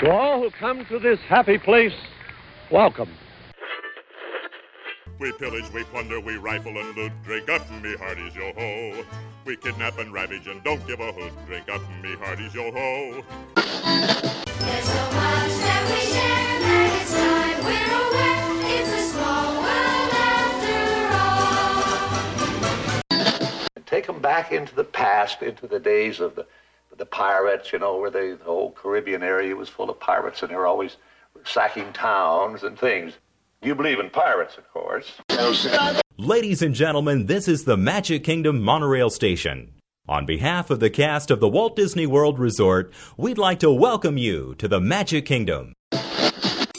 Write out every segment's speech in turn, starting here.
To all who come to this happy place, welcome. We pillage, we plunder, we rifle and loot. Drink up, me hearties, yo ho. We kidnap and ravage and don't give a hoot. Drink up, me hearties, yo ho. There's so much that we share that it's time we're aware it's a small world after all. take them back into the past, into the days of the the pirates, you know, where the, the whole Caribbean area was full of pirates and they were always sacking towns and things. You believe in pirates, of course. Ladies and gentlemen, this is the Magic Kingdom Monorail Station. On behalf of the cast of the Walt Disney World Resort, we'd like to welcome you to the Magic Kingdom.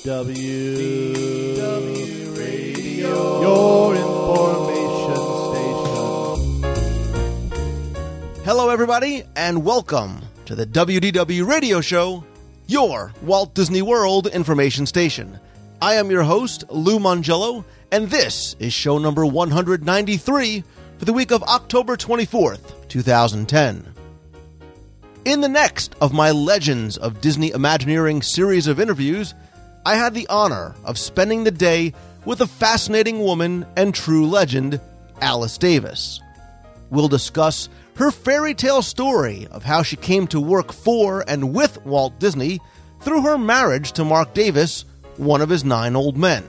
W Radio, your Hello, everybody, and welcome to the WDW Radio Show, your Walt Disney World information station. I am your host, Lou Mongello, and this is show number 193 for the week of October 24th, 2010. In the next of my Legends of Disney Imagineering series of interviews, I had the honor of spending the day with a fascinating woman and true legend, Alice Davis. We'll discuss her fairy tale story of how she came to work for and with Walt Disney through her marriage to Marc Davis, one of his nine old men.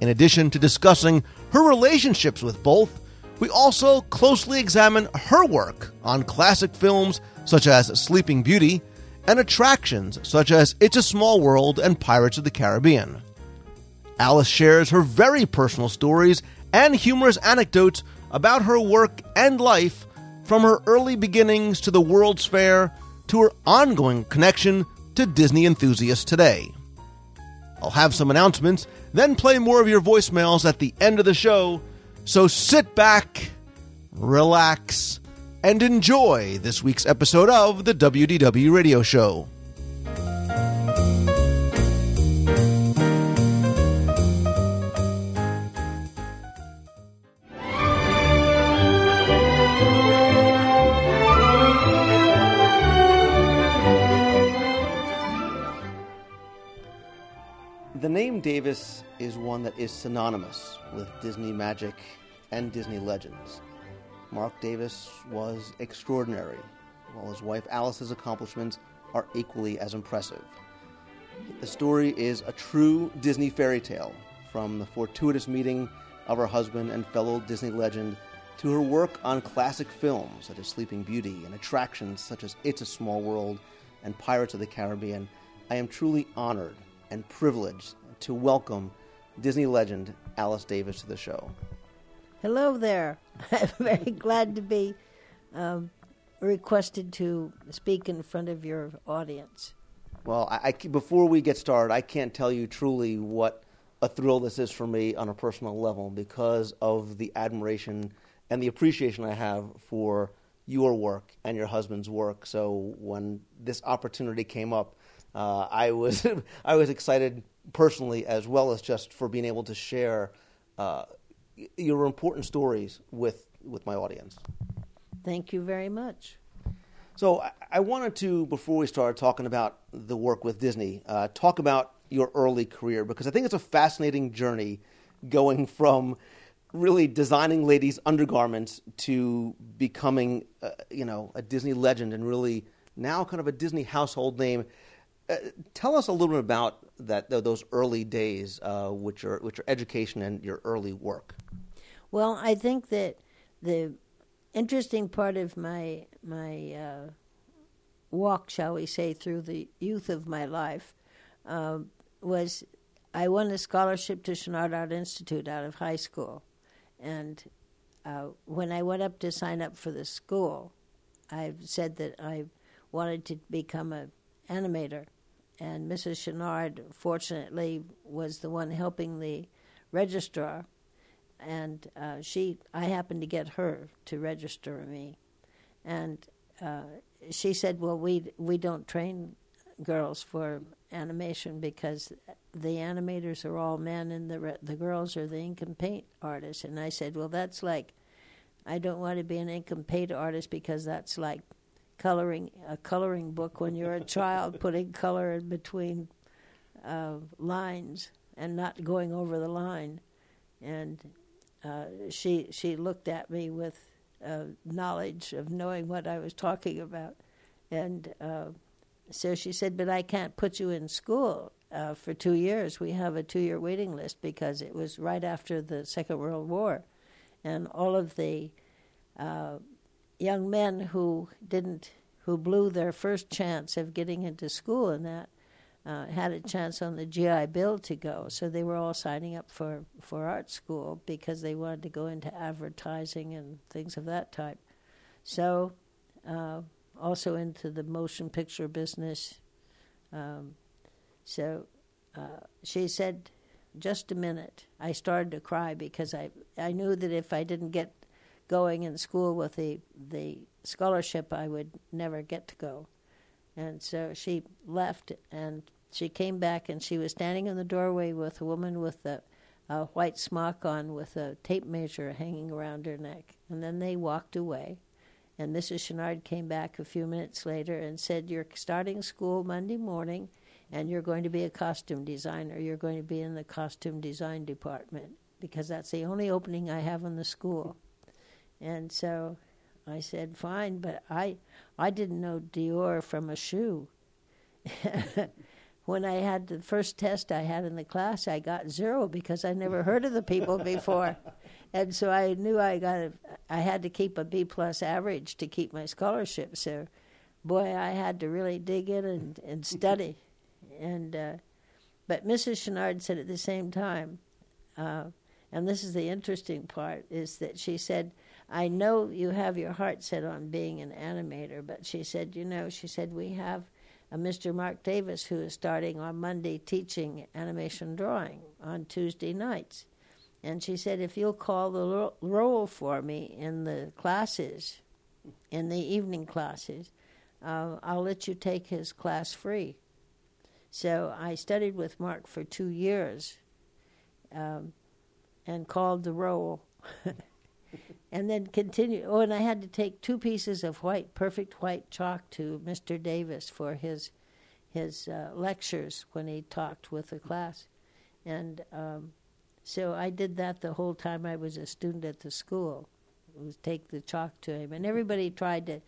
In addition to discussing her relationships with both, we also closely examine her work on classic films such as Sleeping Beauty and attractions such as It's a Small World and Pirates of the Caribbean. Alice shares her very personal stories and humorous anecdotes about her work and life from her early beginnings to the World's Fair to her ongoing connection to Disney enthusiasts today. I'll have some announcements, then play more of your voicemails at the end of the show. So sit back, relax, and enjoy this week's episode of the WDW Radio Show. The name Davis is one that is synonymous with Disney magic and Disney legends. Marc Davis was extraordinary, while his wife Alice's accomplishments are equally as impressive. The story is a true Disney fairy tale, from the fortuitous meeting of her husband and fellow Disney legend to her work on classic films such as Sleeping Beauty and attractions such as It's a Small World and Pirates of the Caribbean. I am truly honored and privileged to welcome Disney legend Alice Davis to the show. Hello there. I'm very glad to be um, requested to speak in front of your audience. Well, I, I- before we get started, I can't tell you truly what a thrill this is for me on a personal level because of the admiration and the appreciation I have for your work and your husband's work. So when this opportunity came up, uh, I was I was excited personally as well as just for being able to share uh, your important stories with with my audience. Thank you very much. So I, I wanted to, before we start talking about the work with Disney, uh, talk about your early career because I think it's a fascinating journey going from really designing ladies' undergarments to becoming, uh, you know, a Disney legend and really now kind of a Disney household name. Uh, tell us a little bit about that those early days, uh, which are which are education and your early work. Well, I think that the interesting part of my my uh, walk, shall we say, through the youth of my life uh, was I won a scholarship to Chouinard Art Institute out of high school, and uh, when I went up to sign up for the school, I said that I wanted to become a animator, and Mrs. Chouinard, fortunately, was the one helping the registrar and uh, she I happened to get her to register me, and uh, she said, "Well, we we don't train girls for animation because the animators are all men and the re- the girls are the ink and paint artists." And I said, "Well, that's like I don't want to be an ink and paint artist because that's like coloring a coloring book when you're a child, putting color in between uh, lines and not going over the line. And uh, she she looked at me with uh, knowledge of knowing what I was talking about, and uh, so she said, "But I can't put you in school uh, for two years. We have a two-year waiting list because it was right after the Second World War, and all of the uh, young men who didn't who blew their first chance of getting into school and that." Uh, had a chance on the GI Bill to go, so they were all signing up for, for art school because they wanted to go into advertising and things of that type. So, uh, also into the motion picture business. Um, so, uh, she said, "Just a minute." I started to cry because I I knew that if I didn't get going in school with the the scholarship, I would never get to go. And so she left, and she came back, and she was standing in the doorway with a woman with a, a white smock on, with a tape measure hanging around her neck. And then they walked away. And Mrs. Chouinard came back a few minutes later and said, You're starting school Monday morning, and you're going to be a costume designer. You're going to be in the costume design department because that's the only opening I have in the school. And so I said, "Fine," but I I didn't know Dior from a shoe. when I had the first test I had in the class, I got zero because I never heard of the people before, and so I knew I got a, I had to keep a B plus average to keep my scholarship. So, boy, I had to really dig in and, and study, and uh, but Mrs. Chouinard said at the same time, uh, and this is the interesting part, is that she said. I know you have your heart set on being an animator, but she said, you know, she said, we have a Mr. Marc Davis who is starting on Monday teaching animation drawing on Tuesday nights. And she said, if you'll call the ro- roll for me in the classes, in the evening classes, uh, I'll let you take his class free. So I studied with Marc for two years um, and called the roll. and then continue. Oh, and I had to take two pieces of white, perfect white chalk to Mr. Davis for his his uh, lectures when he talked with the class, and um, so I did that the whole time I was a student at the school. Was take the chalk to him, and everybody tried to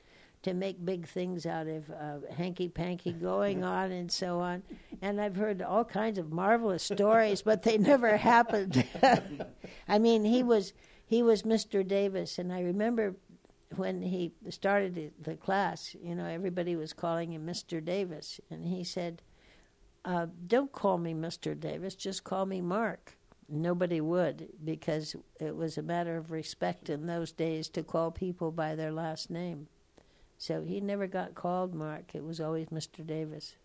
to make big things out of uh, hanky panky going on and so on. And I've heard all kinds of marvelous stories, but they never happened. I mean, he was he was Mr. Davis, and I remember when he started the class, you know, everybody was calling him Mr. Davis, and he said, uh, "Don't call me Mr. Davis, just call me Marc." Nobody would because it was a matter of respect in those days to call people by their last name. So he never got called Marc. It was always Mr. Davis.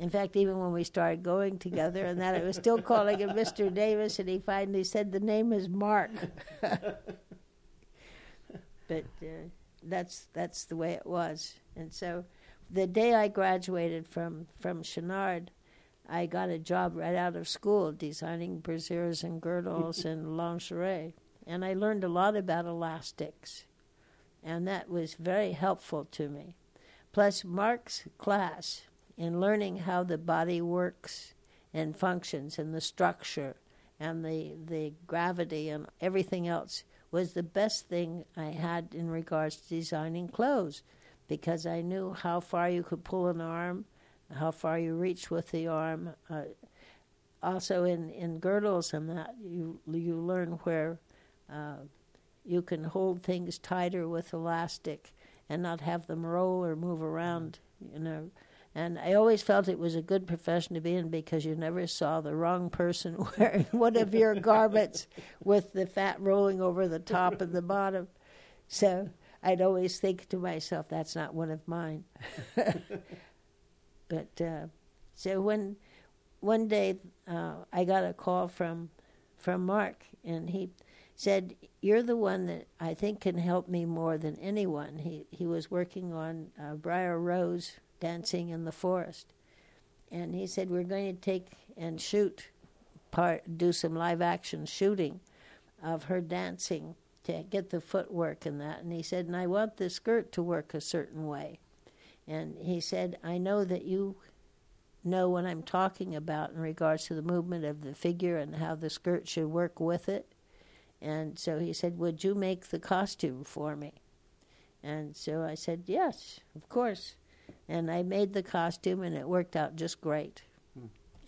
In fact, even when we started going together and that, I was still calling him Mr. Davis, and he finally said the name is Marc. but uh, that's that's the way it was. And so, the day I graduated from from Chouinard, I got a job right out of school designing brassieres and girdles and lingerie, and I learned a lot about elastics, and that was very helpful to me. Plus, Marc's class in learning how the body works and functions and the structure and the the gravity and everything else was the best thing I had in regards to designing clothes because I knew how far you could pull an arm, how far you reach with the arm. Uh, also, in, in girdles and that, you you learn where uh, you can hold things tighter with elastic and not have them roll or move around. You know, and I always felt it was a good profession to be in because you never saw the wrong person wearing one of your garments with the fat rolling over the top and the bottom. So I'd always think to myself, that's not one of mine. but uh, so when one day uh, I got a call from from Marc, and he said, "You're the one that I think can help me more than anyone." He he was working on uh, Briar Rose dancing in the forest. And he said, We're going to take and shoot, part, do some live action shooting of her dancing to get the footwork and that. And he said, and I want the skirt to work a certain way. And he said, I know that you know what I'm talking about in regards to the movement of the figure and how the skirt should work with it. And so he said, Would you make the costume for me? And so I said, Yes, of course. And I made the costume, and it worked out just great.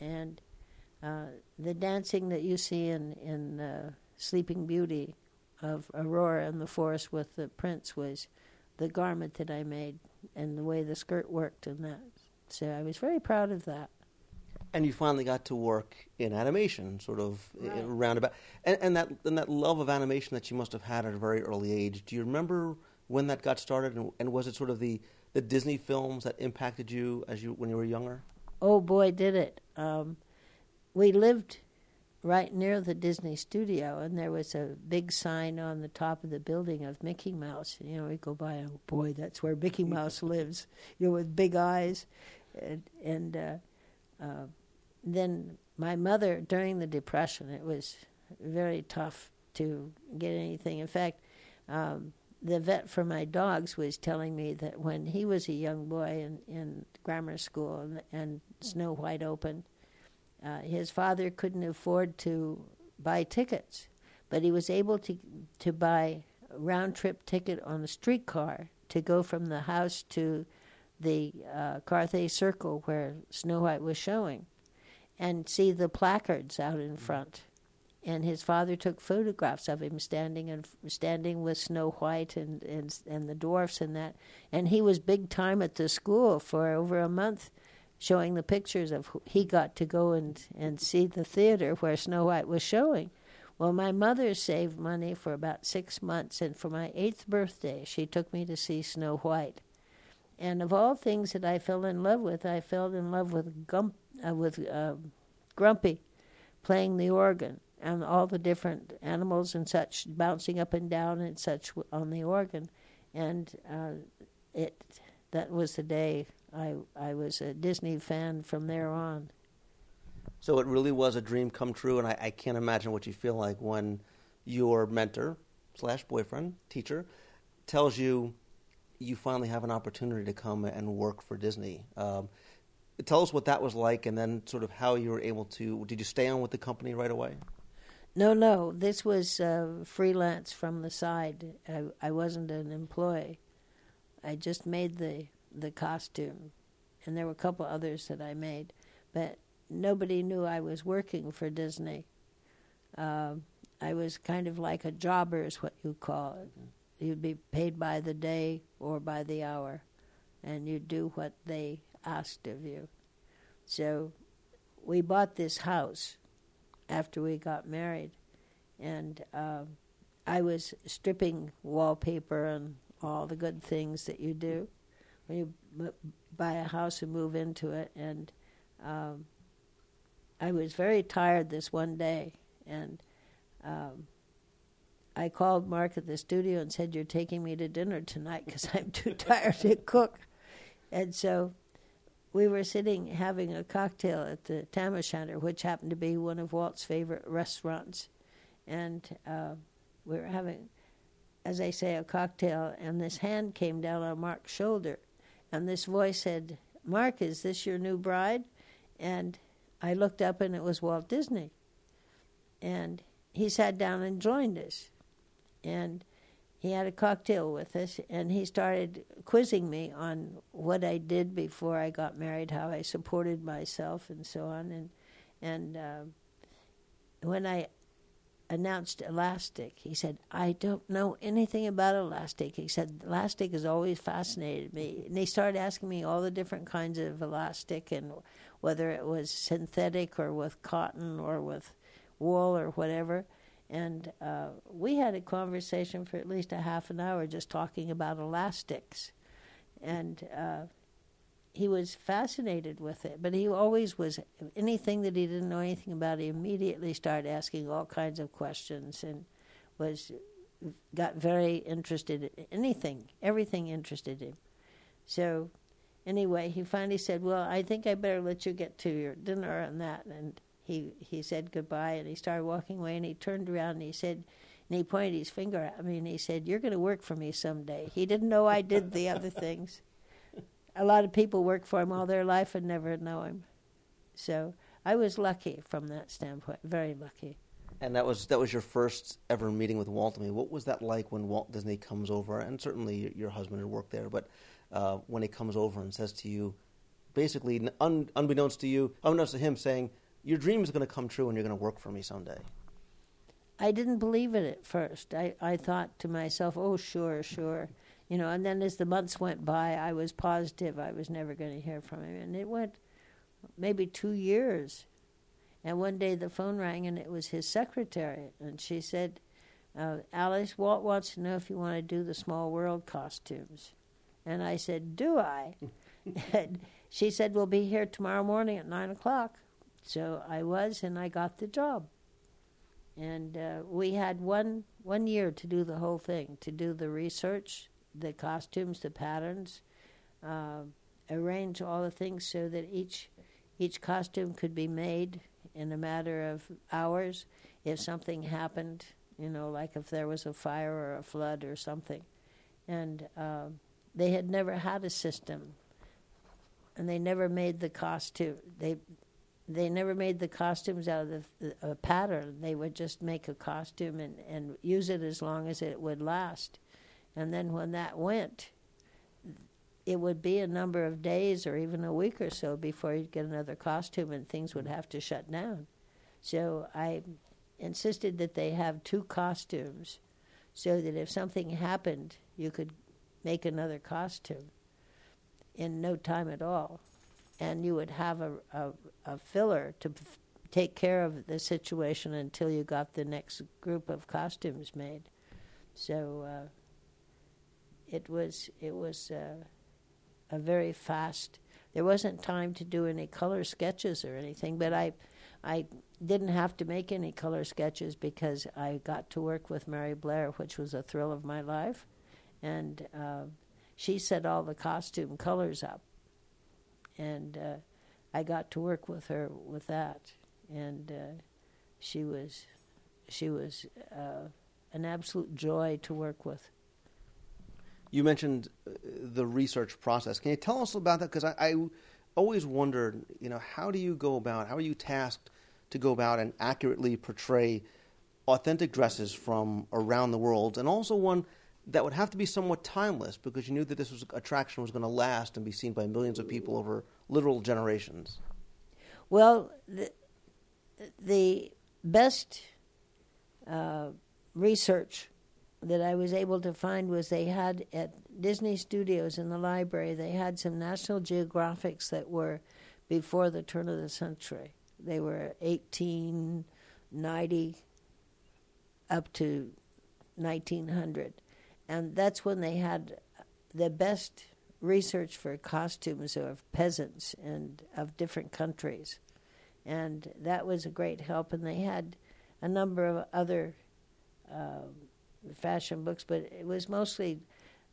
And uh, the dancing that you see in, in uh, Sleeping Beauty of Aurora in the forest with the prince was the garment that I made and the way the skirt worked and that. So I was very proud of that. and you finally got to work in animation, sort of Right. roundabout, and, and that and that love of animation that you must have had at a very early age. Do you remember when that got started, and, and was it sort of the, the Disney films that impacted you as you when you were younger? Oh boy, did it! Um, we lived right near the Disney studio, and there was a big sign on the top of the building of Mickey Mouse. You know, we go by, oh boy, that's where Mickey Mouse lives. You know, with big eyes, and, and uh, uh, then my mother during the depression, it was very tough to get anything. In fact. Um, the vet for my dogs was telling me that when he was a young boy in, in grammar school and, and Snow White opened, uh, his father couldn't afford to buy tickets, but he was able to to buy a round trip ticket on a streetcar to go from the house to the uh, Carthay Circle where Snow White was showing, and see the placards out in front and his father took photographs of him standing and standing with Snow White and, and and the dwarfs and that, and he was big time at the school for over a month, showing the pictures of who he got to go and and see the theater where Snow White was showing. Well, my mother saved money for about six months, and for my eighth birthday, she took me to see Snow White. And of all things that I fell in love with, I fell in love with Gump, uh, with uh, Grumpy, playing the organ and all the different animals and such bouncing up and down and such on the organ, and uh, it that was the day I I was a Disney fan from there on. So it really was a dream come true, and I, I can't imagine what you feel like when your mentor slash boyfriend teacher tells you you finally have an opportunity to come and work for Disney. Um, tell us what that was like, and then sort of how you were able to. Did you stay on with the company right away? No, no, this was uh, freelance from the side. I, I wasn't an employee. I just made the the costume, and there were a couple others that I made, but nobody knew I was working for Disney. Uh, I was kind of like a jobber, is what you call it. You'd be paid by the day or by the hour, and you'd do what they asked of you. So we bought this house after we got married, and um I was stripping wallpaper and all the good things that you do when you m- buy a house and move into it. And um, I was very tired this one day, and um, I called Marc at the studio and said, "You're taking me to dinner tonight because I'm too tired to cook." And so we were sitting having a cocktail at the Tam O'Shanter, which happened to be one of Walt's favorite restaurants, and uh, we were having, as I say, a cocktail, and this hand came down on Marc's shoulder, and this voice said, "Mark, is this your new bride?" And I looked up, and it was Walt Disney, and he sat down and joined us, and he had a cocktail with us and he started quizzing me on what I did before I got married, how I supported myself, and so on. And and uh, when I announced elastic, he said, "I don't know anything about elastic." He said, "Elastic has always fascinated me." And he started asking me all the different kinds of elastic and whether it was synthetic or with cotton or with wool or whatever. And uh, we had a conversation for at least a half an hour just talking about elastics. And uh, he was fascinated with it, but he always was anything that he didn't know anything about, he immediately started asking all kinds of questions and was got very interested in anything, everything interested him. So anyway, he finally said, "Well, I think I better let you get to your dinner and that." And he he said goodbye and he started walking away and he turned around and he said, And he pointed his finger at me and he said, You're going to work for me someday. He didn't know I did the other things. A lot of people work for him all their life and never know him. So I was lucky from that standpoint, very lucky. And that was that was your first ever meeting with Walt. I mean, what was that like when Walt Disney comes over? And certainly your husband had worked there, but uh, when he comes over and says to you, basically un, unbeknownst to you, unbeknownst to him, saying, "Your dream is going to come true, and you're going to work for me someday." I didn't believe it at first. I, I thought to myself, oh, sure, sure. You know, and then as the months went by, I was positive I was never going to hear from him. And it went maybe two years. And one day the phone rang and it was his secretary. And she said, uh, Alice, Walt wants to know if you want to do the Small World costumes. And I said, Do I? and she said, We'll be here tomorrow morning at 9 o'clock. So I was, and I got the job and uh, we had one one year to do the whole thing, to do the research, the costumes, the patterns, uh, arrange all the things so that each each costume could be made in a matter of hours. If something happened, you know, like if there was a fire or a flood or something, and uh, they had never had a system, and they never made the costume. They they never made the costumes out of the, the pattern. They would just make a costume and, and use it as long as it would last. And then when that went, it would be a number of days or even a week or so before you'd get another costume and things would have to shut down. So I insisted that they have two costumes so that if something happened, you could make another costume in no time at all and you would have a, a, a filler to f- take care of the situation until you got the next group of costumes made. So uh, it was it was uh, a very fast. There wasn't time to do any color sketches or anything, but I I didn't have to make any color sketches because I got to work with Mary Blair, which was a thrill of my life, and uh, she set all the costume colors up and uh, I got to work with her with that, and uh, she was she was uh, an absolute joy to work with. You mentioned uh, the research process. Can you tell us about that? Because I, I always wondered, you know, how do you go about? How are you tasked to go about and accurately portray authentic dresses from around the world, and also one that would have to be somewhat timeless because you knew that this was attraction was going to last and be seen by millions of people over literal generations. Well, the, the best uh, research that I was able to find was they had at Disney Studios in the library, they had some National Geographics that were before the turn of the century. They were 1890 up to 1900 and that's when they had the best research for costumes of peasants and of different countries, and that was a great help. And they had a number of other uh, fashion books, but it was mostly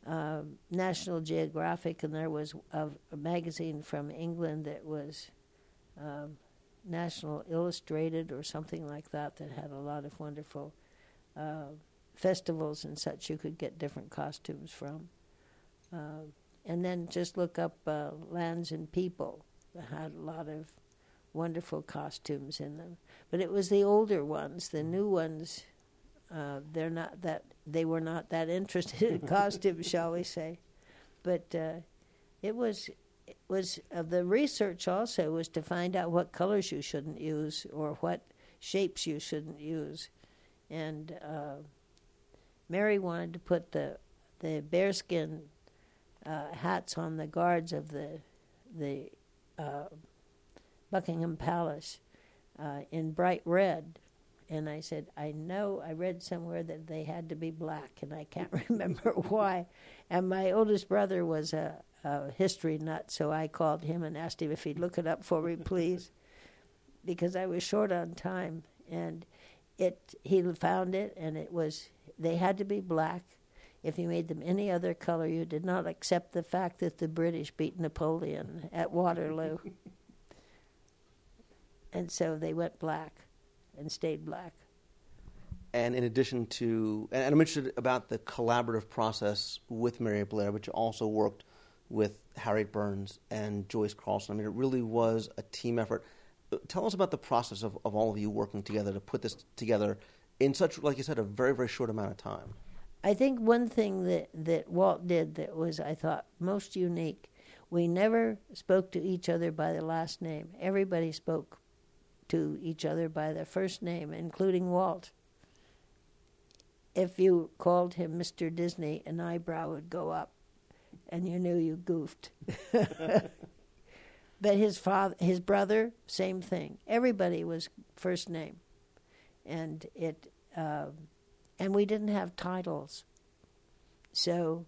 uh, National Geographic, and there was a, a magazine from England that was. Um, National Illustrated or something like that that had a lot of wonderful uh, festivals and such you could get different costumes from. Uh, and then just look up uh, Lands and People that had a lot of wonderful costumes in them. But it was the older ones, the new ones. Uh, they're not that they were not that interested in costumes, shall we say? But uh, it was it was uh, the research also was to find out what colors you shouldn't use or what shapes you shouldn't use, and uh, Mary wanted to put the the bearskin uh, hats on the guards of the the uh, Buckingham Palace uh, in bright red, and I said, I know I read somewhere that they had to be black, and I can't remember why. And my oldest brother was a, a history nut, so I called him and asked him if he'd look it up for me, please, because I was short on time, and it he found it, and it was they had to be black. If you made them any other color, you did not accept the fact that the British beat Napoleon at Waterloo. and so they went black and stayed black. And in addition to, and I'm interested about the collaborative process with Mary Blair, which also worked with Harriet Burns and Joyce Carlson. I mean, it really was a team effort. Tell us about the process of, of all of you working together to put this together in such, like you said, a very, very short amount of time. I think one thing that, that Walt did that was, I thought, most unique, we never spoke to each other by the last name. Everybody spoke to each other by their first name, including Walt. If you called him Mr. Disney, an eyebrow would go up, and you knew you goofed. but his father, his brother, same thing. Everybody was first name, and it, uh, and we didn't have titles, so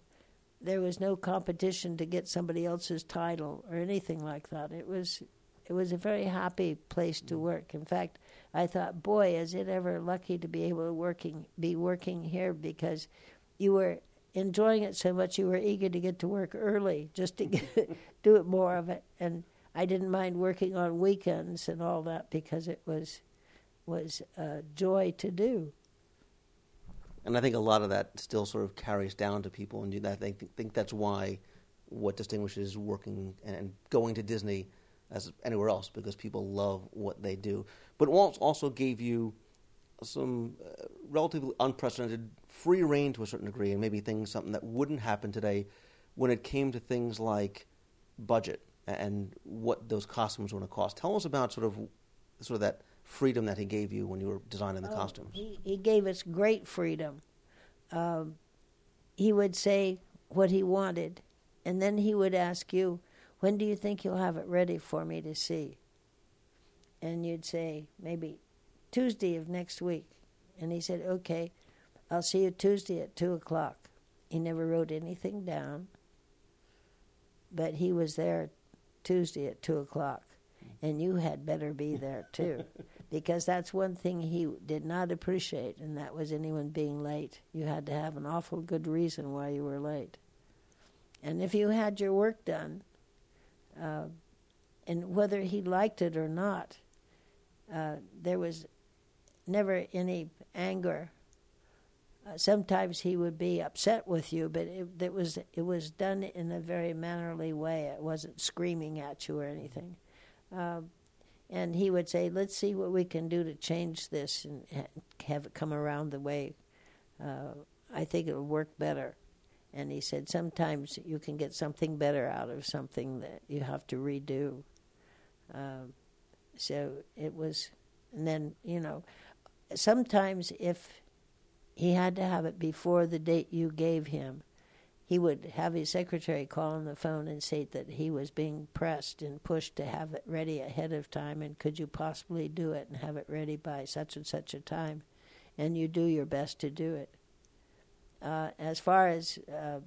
there was no competition to get somebody else's title or anything like that. It was it was a very happy place to work. In fact, I thought, boy, is it ever lucky to be able to working be working here because you were enjoying it so much you were eager to get to work early just to get, do it more of it and I didn't mind working on weekends and all that because it was was a joy to do. And I think a lot of that still sort of carries down to people, and I think think that's why what distinguishes working and going to Disney as anywhere else because people love what they do. But Walt also gave you some uh, relatively unprecedented free reign to a certain degree, and maybe things something that wouldn't happen today when it came to things like budget and what those costumes were going to cost. Tell us about sort of sort of that freedom that he gave you when you were designing the Oh, costumes. He, he gave us great freedom. Um, he would say what he wanted, and then he would ask you, When do you think you'll have it ready for me to see? And you'd say, Maybe Tuesday of next week. And he said, Okay, I'll see you Tuesday at 2 o'clock. He never wrote anything down, but he was there Tuesday at 2 o'clock. And you had better be there too because that's one thing he did not appreciate, and that was anyone being late. You had to have an awful good reason why you were late. And if you had your work done, uh, and whether he liked it or not, uh, there was never any anger. Uh, sometimes he would be upset with you, but it, it was it was done in a very mannerly way. It wasn't screaming at you or anything. Um, and he would say, "Let's see what we can do to change this and ha- have it come around the way uh, I think it'll work better." And he said, "Sometimes you can get something better out of something that you have to redo." Um, so it was, and then you know, sometimes if he had to have it before the date you gave him, he would have his secretary call on the phone and say that he was being pressed and pushed to have it ready ahead of time and could you possibly do it and have it ready by such and such a time? And you do your best to do it. Uh, as far as uh,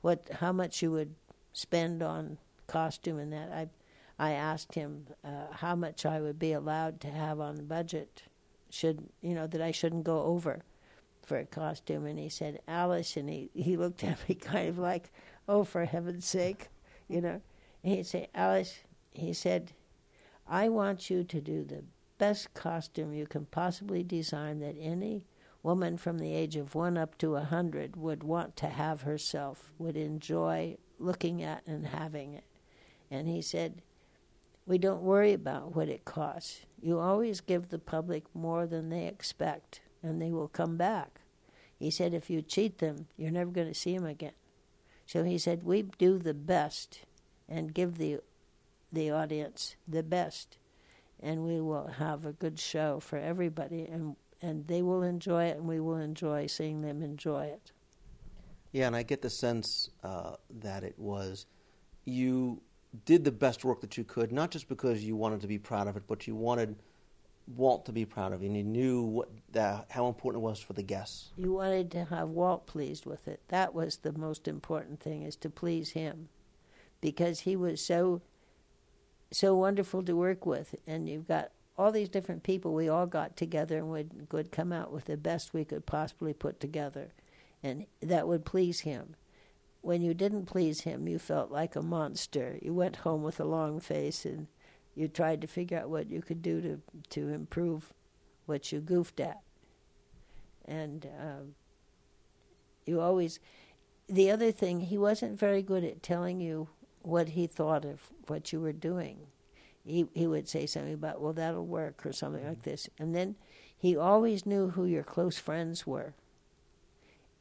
what how much you would spend on costume and that I I asked him uh, how much I would be allowed to have on the budget should you know that I shouldn't go over for a costume and he said alice and he, he looked at me kind of like oh for heaven's sake you know. And he'd say alice he said i want you to do the best costume you can possibly design that any woman from the age of one up to a hundred would want to have herself would enjoy looking at and having it. And he said we don't worry about what it costs. You always give the public more than they expect and they will come back. He said, if you cheat them, you're never going to see them again. So he said, we do the best and give the the audience the best, and we will have a good show for everybody, and and they will enjoy it, and we will enjoy seeing them enjoy it. Yeah, and I get the sense uh, that it was you did the best work that you could, not just because you wanted to be proud of it, but you wanted Walt to be proud of and you knew what the, how important it was for the guests. You wanted to have Walt pleased with it. That was the most important thing, is to please him, because he was so so wonderful to work with, and you've got all these different people. We all got together and would would come out with the best we could possibly put together, and that would please him. When you didn't please him, you felt like a monster. You went home with a long face, and you tried to figure out what you could do to to improve what you goofed at. and um, you always. The other thing, he wasn't very good at telling you what he thought of what you were doing. He he would say something about, "Well, that'll work," or something like this, and then he always knew who your close friends were.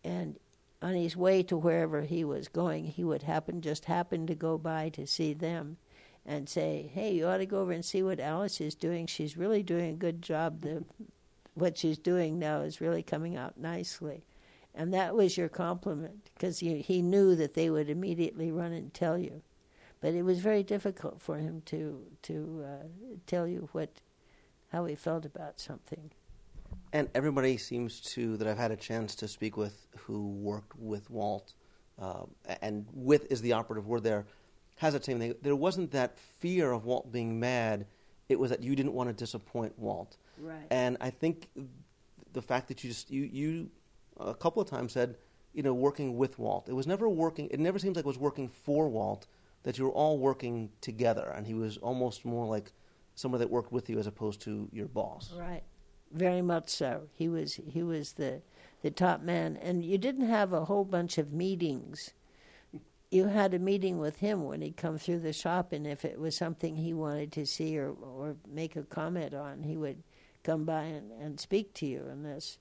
And on his way to wherever he was going, he would happen just happen to go by to see them, and say, "Hey, you ought to go over and see what Alice is doing. She's really doing a good job. The what she's doing now is really coming out nicely." And that was your compliment because he knew that they would immediately run and tell you but it was very difficult for him to to uh, tell you what how he felt about something. And everybody seems to that I've had a chance to speak with who worked with Walt, uh, and with is the operative word there, has that same thing. There wasn't that fear of Walt being mad; it was that you didn't want to disappoint Walt. Right. And I think the fact that you just you you a couple of times said, you know, working with Walt. It was never working. It never seems like it was working for Walt that you were all working together, and he was almost more like someone that worked with you as opposed to your boss. Right, very much so. He was he was the the top man, and you didn't have a whole bunch of meetings. You had a meeting with him when he'd come through the shop, and if it was something he wanted to see or or make a comment on, he would come by and, and speak to you on this,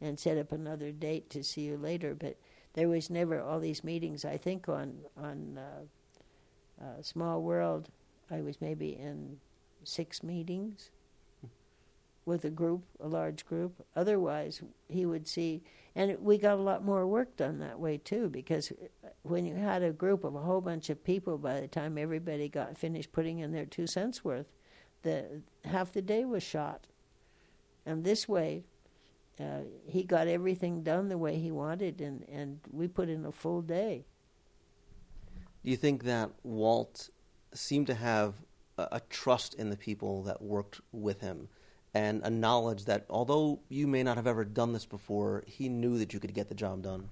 and set up another date to see you later. But there was never all these meetings. I think on on uh, uh, Small World, I was maybe in six meetings with a group, a large group. Otherwise, he would see, and we got a lot more work done that way too, because when you had a group of a whole bunch of people, by the time everybody got finished putting in their two cents worth, the half the day was shot. And this way, uh, he got everything done the way he wanted, and, and we put in a full day. Do you think that Walt seemed to have a, a trust in the people that worked with him and a knowledge that although you may not have ever done this before, he knew that you could get the job done?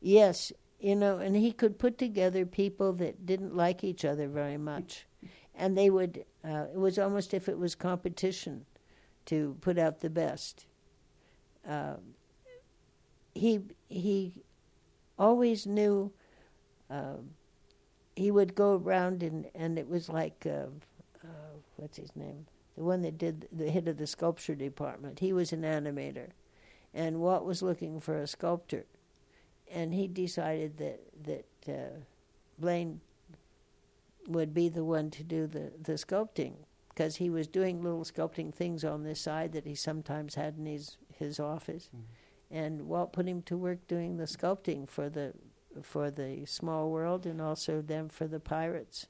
Yes, you know, and he could put together people that didn't like each other very much, and they would. Uh, it was almost if it was competition to put out the best. Uh, he he always knew. Uh, he would go around and and it was like uh, uh, what's his name, the one that did the head of the sculpture department. He was an animator, and Walt was looking for a sculptor, and he decided that that uh, Blaine would be the one to do the the sculpting because he was doing little sculpting things on this side that he sometimes had in his his office, mm-hmm. and Walt put him to work doing the sculpting for the for the small world and also them for the pirates.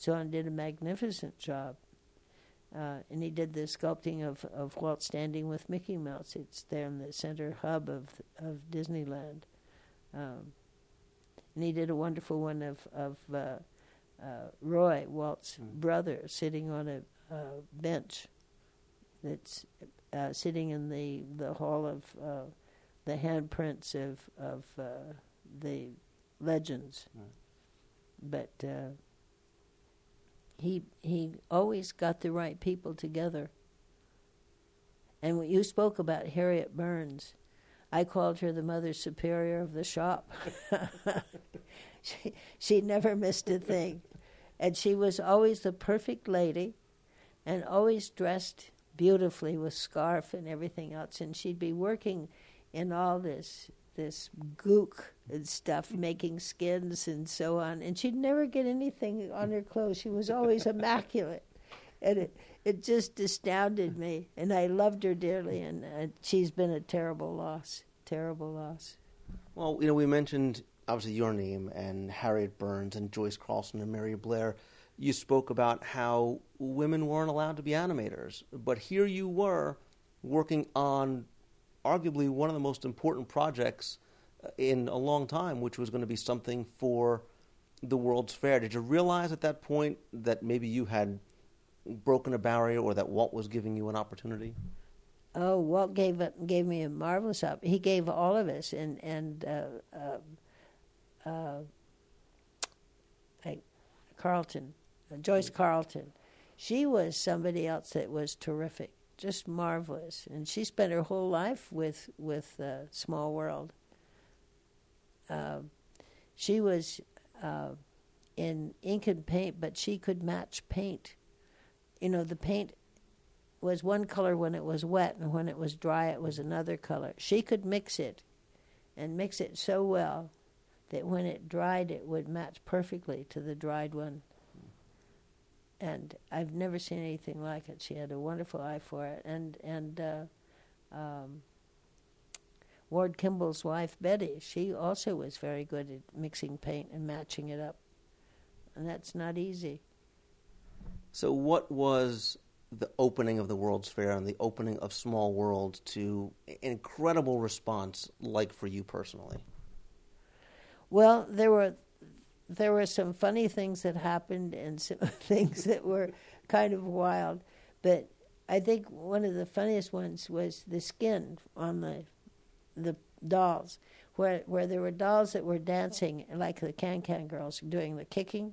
John did a magnificent job. Uh, and he did the sculpting of, of Walt standing with Mickey Mouse. It's there in the center hub of of Disneyland. Um, and he did a wonderful one of of uh, uh, Roy, Walt's mm. brother, sitting on a bench that's uh, sitting in the, the hall of uh, the handprints of of uh, the legends. Right. But uh, he he always got the right people together. And when you spoke about Harriet Burns, I called her the mother superior of the shop. she she never missed a thing, and she was always the perfect lady, and always dressed beautifully with scarf and everything else. And she'd be working in all this this gook and stuff, making skins and so on. And she'd never get anything on her clothes. She was always immaculate. And it, it just astounded me. And I loved her dearly. And uh, she's been a terrible loss. Terrible loss. Well, you know, we mentioned obviously your name and Harriet Burns and Joyce Carlson and Mary Blair. You spoke about how women weren't allowed to be animators. But here you were working on arguably one of the most important projects uh, in a long time, which was going to be something for the World's Fair. Did you realize at that point that maybe you had broken a barrier or that Walt was giving you an opportunity? Oh, Walt gave gave me a marvelous up. He gave all of us, and and uh, uh, uh, Carlton, Joyce Carlton, she was somebody else that was terrific just marvelous. And she spent her whole life with with uh, Small World. Uh, she was uh, in ink and paint, but she could match paint. You know, the paint was one color when it was wet, and when it was dry, it was another color. She could mix it, and mix it so well that when it dried, it would match perfectly to the dried one. And I've never seen anything like it. She had a wonderful eye for it, and and uh, um, Ward Kimball's wife Betty, she also was very good at mixing paint and matching it up, and that's not easy. So, what was the opening of the World's Fair and the opening of Small World to incredible response like for you personally? Well, there were there were some funny things that happened and some things that were kind of wild, but I think one of the funniest ones was the skin on the the dolls, where where there were dolls that were dancing like the Can Can girls doing the kicking,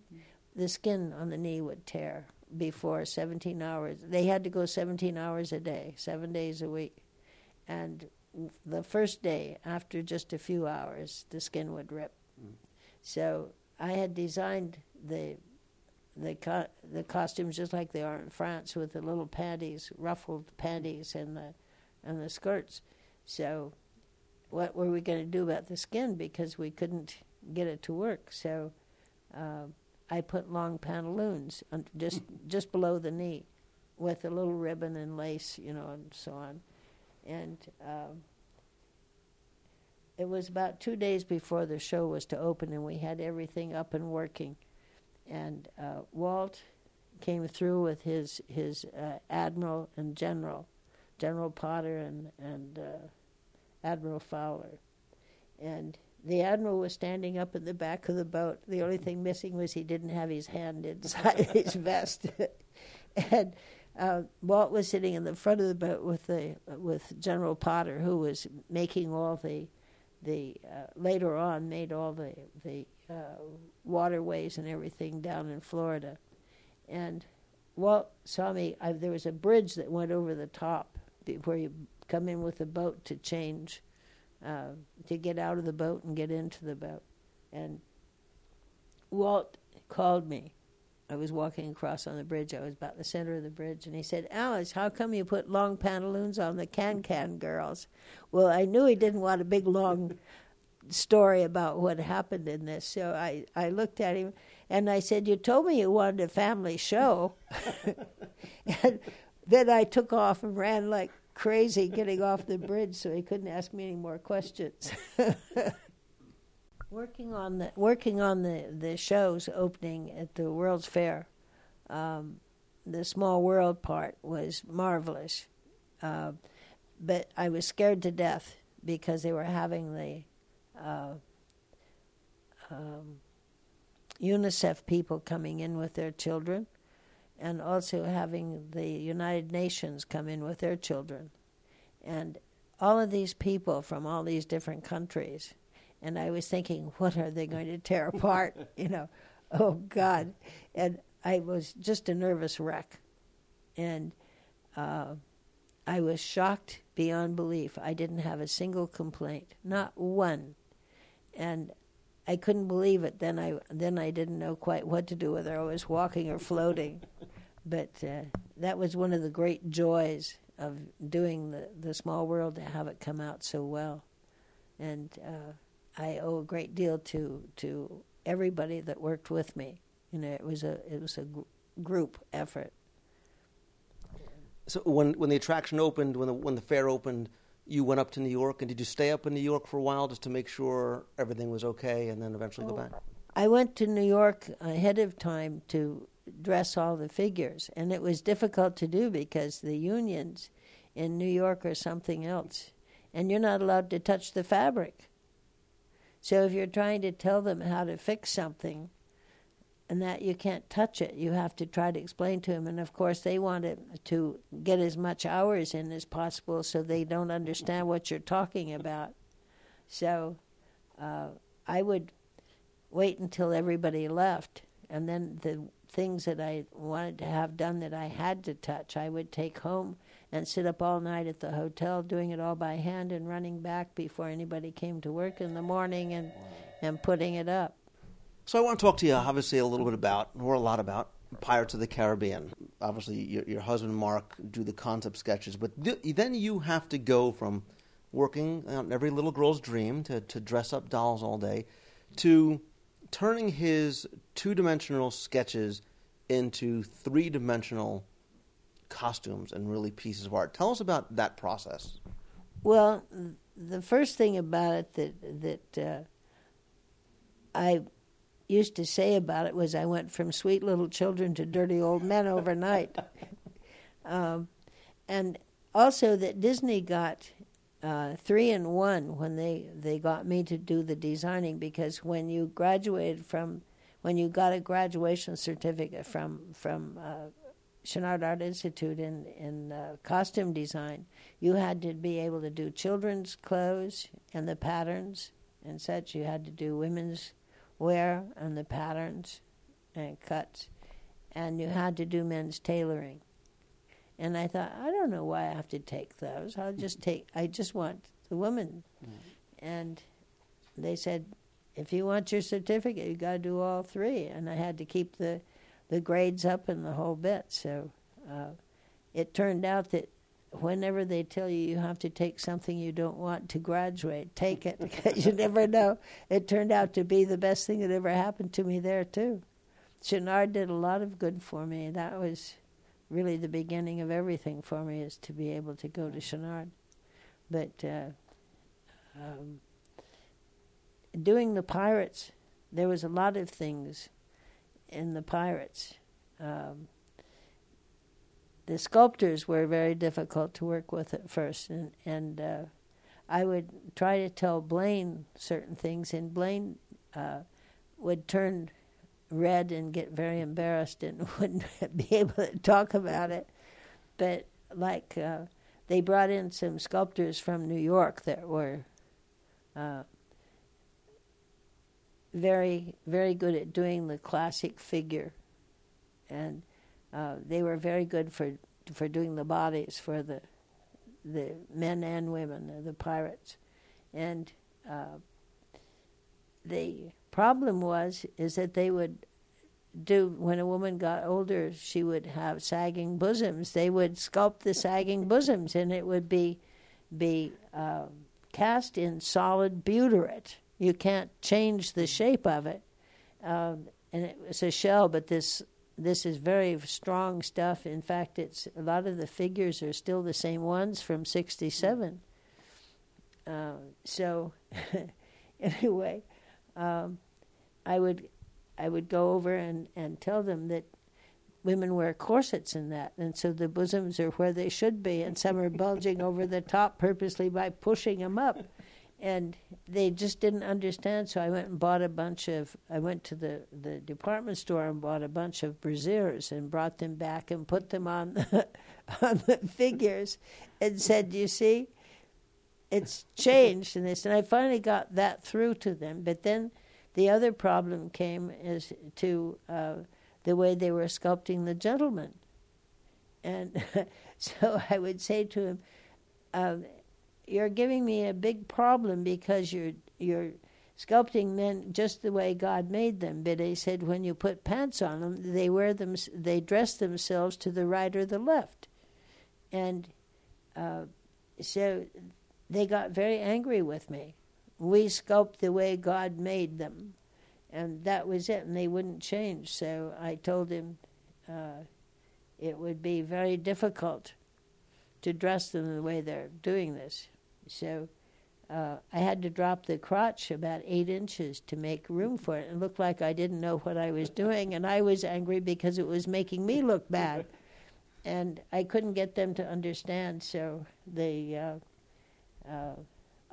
the skin on the knee would tear before 17 hours. They had to go 17 hours a day, seven days a week, and the first day after just a few hours, the skin would rip. Mm. So I had designed the the co- the costumes just like they are in France with the little panties, ruffled panties, and the and the skirts. So, what were we going to do about the skin because we couldn't get it to work? So, uh, I put long pantaloons just just below the knee, with a little ribbon and lace, you know, and so on, and. Um, it was about two days before the show was to open, and we had everything up and working. And uh, Walt came through with his his uh, admiral and general, General Potter and and uh, Admiral Fowler, and the admiral was standing up in the back of the boat. The only thing missing was he didn't have his hand inside his vest, and. Uh, Walt was sitting in the front of the boat with the with General Potter, who was making all the the uh, later on made all the the uh, waterways and everything down in Florida, and Walt saw me. I, there was a bridge that went over the top where you come in with a boat to change, uh, to get out of the boat and get into the boat, and Walt called me. I was walking across on the bridge. I was about the center of the bridge, and he said, "Alice, how come you put long pantaloons on the Can Can girls?" Well, I knew he didn't want a big long story about what happened in this, so I I looked at him and I said, "You told me you wanted a family show," and then I took off and ran like crazy, getting off the bridge, so he couldn't ask me any more questions. working on the working on the the shows opening at the World's Fair, um, the Small World part was marvelous, uh, but I was scared to death because they were having the uh, um, UNICEF people coming in with their children, and also having the United Nations come in with their children, and all of these people from all these different countries and I was thinking, what are they going to tear apart? You know, oh God! And I was just a nervous wreck, and uh, I was shocked beyond belief. I didn't have a single complaint, not one, and I couldn't believe it. Then I then I didn't know quite what to do whether I was walking or floating, but uh, that was one of the great joys of doing the the small world to have it come out so well, and. Uh, I owe a great deal to to everybody that worked with me. You know, it was a it was a gr- group effort. So when when the attraction opened, when the when the fair opened, you went up to New York, and did you stay up in New York for a while just to make sure everything was okay, and then eventually go oh, back? I went to New York ahead of time to dress all the figures, and it was difficult to do because the unions in New York are something else, and you're not allowed to touch the fabric. So if you're trying to tell them how to fix something, and that you can't touch it, you have to try to explain to them. And of course, they want it to get as much hours in as possible, so they don't understand what you're talking about. So uh, I would wait until everybody left, and then the things that I wanted to have done that I had to touch, I would take home and sit up all night at the hotel doing it all by hand and running back before anybody came to work in the morning and and putting it up. So I want to talk to you, obviously, a little bit about, or a lot about, Pirates of the Caribbean. Obviously, your, your husband Marc do the concept sketches, but th- then you have to go from working on every little girl's dream to, to dress up dolls all day to turning his two-dimensional sketches into three-dimensional costumes and really pieces of art. Tell us about that process. Well, the first thing about it that that uh, I used to say about it was I went from sweet little children to dirty old men overnight. um, and also that Disney got uh, three in one when they, they got me to do the designing because when you graduated from when you got a graduation certificate from from uh, Chouinard Art Institute in in uh, costume design, you had to be able to do children's clothes and the patterns and such. You had to do women's wear and the patterns and cuts, and you had to do men's tailoring. And I thought, I don't know why I have to take those. I'll just take. I just want the woman. And they said, if you want your certificate, you got to do all three. And I had to keep the the grades up and the whole bit. So uh, it turned out that whenever they tell you you have to take something you don't want to graduate, take it because you never know. It turned out to be the best thing that ever happened to me there too. Chouinard did a lot of good for me. That was really the beginning of everything for me is to be able to go to Chouinard. But uh, um, doing the pirates, there was a lot of things in the pirates. Um, the sculptors were very difficult to work with at first, and and uh, I would try to tell Blaine certain things, and Blaine uh, would turn red and get very embarrassed and wouldn't be able to talk about it. But like uh, they brought in some sculptors from New York that were uh, very very good at doing the classic figure, and uh, they were very good for for doing the bodies for the the men and women, the pirates, and uh, the problem was is that they would do when a woman got older, she would have sagging bosoms. They would sculpt the sagging bosoms, and it would be be uh, cast in solid butyrate. You can't change the shape of it, um, and it was a shell. But this this is very strong stuff. In fact, it's a lot of the figures are still the same ones from '67. Uh, so, anyway, um, I would I would go over and, and tell them that women wear corsets in that, and so the bosoms are where they should be, and some are bulging over the top purposely by pushing them up and they just didn't understand. So I went and bought a bunch of. I went to the the department store and bought a bunch of brassieres and brought them back and put them on the, on the figures, and said, "You see, it's changed." And they said, I finally got that through to them. But then the other problem came is to uh, the way they were sculpting the gentleman, and so I would say to him. Um, you're giving me a big problem because you're you're sculpting men just the way God made them. But he said when you put pants on them, they wear them, they dress themselves to the right or the left, and uh, so they got very angry with me. We sculpt the way God made them, and that was it. And they wouldn't change. So I told him uh, it would be very difficult to dress them the way they're doing this. So uh, I had to drop the crotch about eight inches to make room for it. It looked like I didn't know what I was doing, and I was angry because it was making me look bad. And I couldn't get them to understand, so the uh, uh,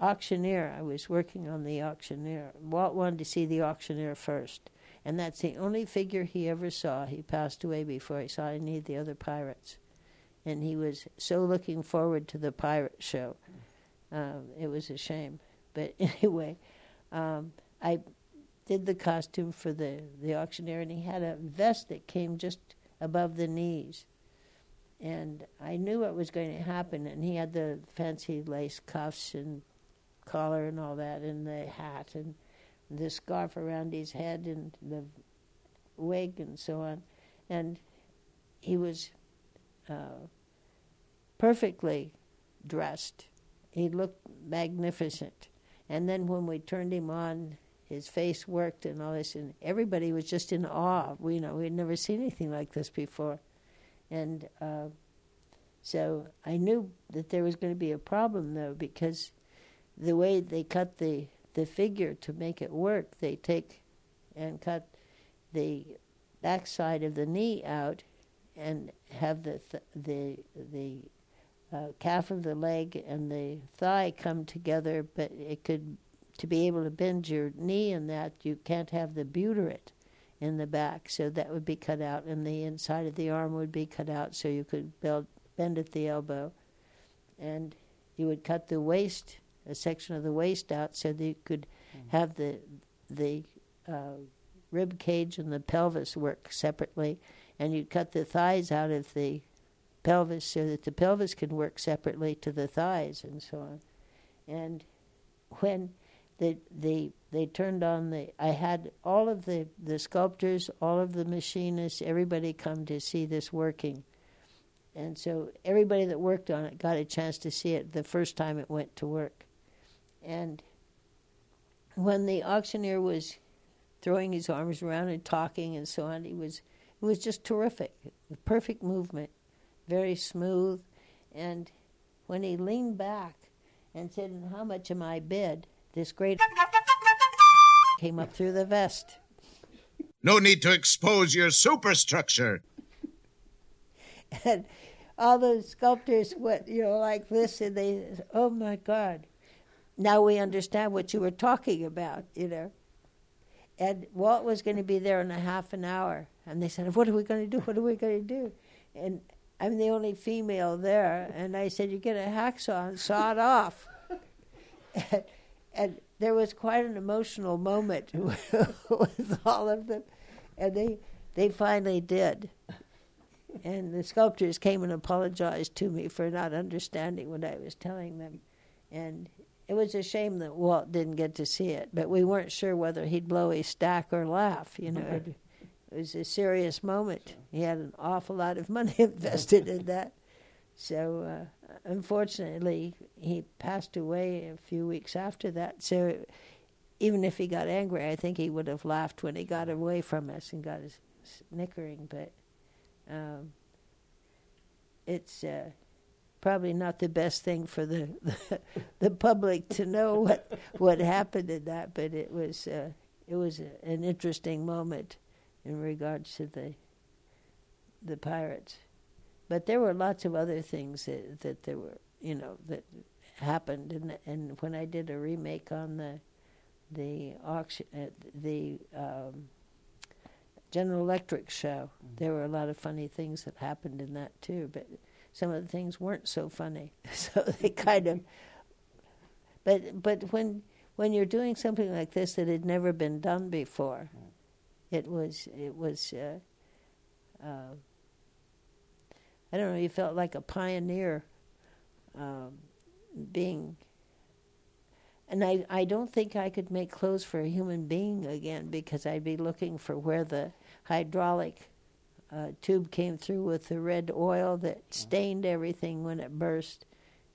auctioneer, I was working on the auctioneer. Walt wanted to see the auctioneer first, and that's the only figure he ever saw. He passed away before he saw any of the other pirates. And he was so looking forward to the pirate show. Um, it was a shame. But anyway, um, I did the costume for the the auctioneer, and he had a vest that came just above the knees. And I knew what was going to happen, and he had the fancy lace cuffs and collar and all that, and the hat and the scarf around his head and the wig and so on. And he was uh, perfectly dressed. He looked magnificent. And then when we turned him on, his face worked and all this, and everybody was just in awe. We you know we'd never seen anything like this before, and uh, so I knew that there was going to be a problem though because the way they cut the the figure to make it work, they take and cut the backside of the knee out and have the th- the the uh, calf of the leg and the thigh come together, but it could to be able to bend your knee in that you can't have the butyrate in the back, so that would be cut out, and the inside of the arm would be cut out, so you could bend bend at the elbow, and you would cut the waist, a section of the waist out, so that you could have the the uh, rib cage and the pelvis work separately, and you'd cut the thighs out of the pelvis so that the pelvis can work separately to the thighs and so on. And when the the they turned on the I had all of the, the sculptors, all of the machinists, everybody come to see this working. And so everybody that worked on it got a chance to see it the first time it went to work. And when the auctioneer was throwing his arms around and talking and so on, he was it was just terrific. Perfect movement, very smooth. And when he leaned back and said, and how much am I bid? This great came up through the vest. No need to expose your superstructure. and all those sculptors went, you know, like this, and they, oh my God, now we understand what you were talking about, you know. And Walt was going to be there in a half an hour, and they said, "What are we going to do? What are we going to do?" And I'm the only female there, and I said, "You get a hacksaw and saw it off." and, and there was quite an emotional moment with all of them, and they they finally did. And the sculptors came and apologized to me for not understanding what I was telling them, and it was a shame that Walt didn't get to see it. But we weren't sure whether he'd blow a stack or laugh. You know, it, was a serious moment. He had an awful lot of money invested in that. So uh, unfortunately, he passed away a few weeks after that. So even if he got angry, I think he would have laughed when he got away from us and got his snickering. But um, it's uh, probably not the best thing for the, the the public to know what what happened in that. But it was uh, it was a, an interesting moment in regards to the the pirates. But there were lots of other things that, that there were, you know, that happened. And and when I did a remake on the the auction, uh, the um, General Electric show, there were a lot of funny things that happened in that too. But some of the things weren't so funny, so they kind of. But but when when you're doing something like this that had never been done before, it was it was. Uh, uh, I don't know. You felt like a pioneer, um, being. And I, I don't think I could make clothes for a human being again because I'd be looking for where the hydraulic uh, tube came through with the red oil that stained everything when it burst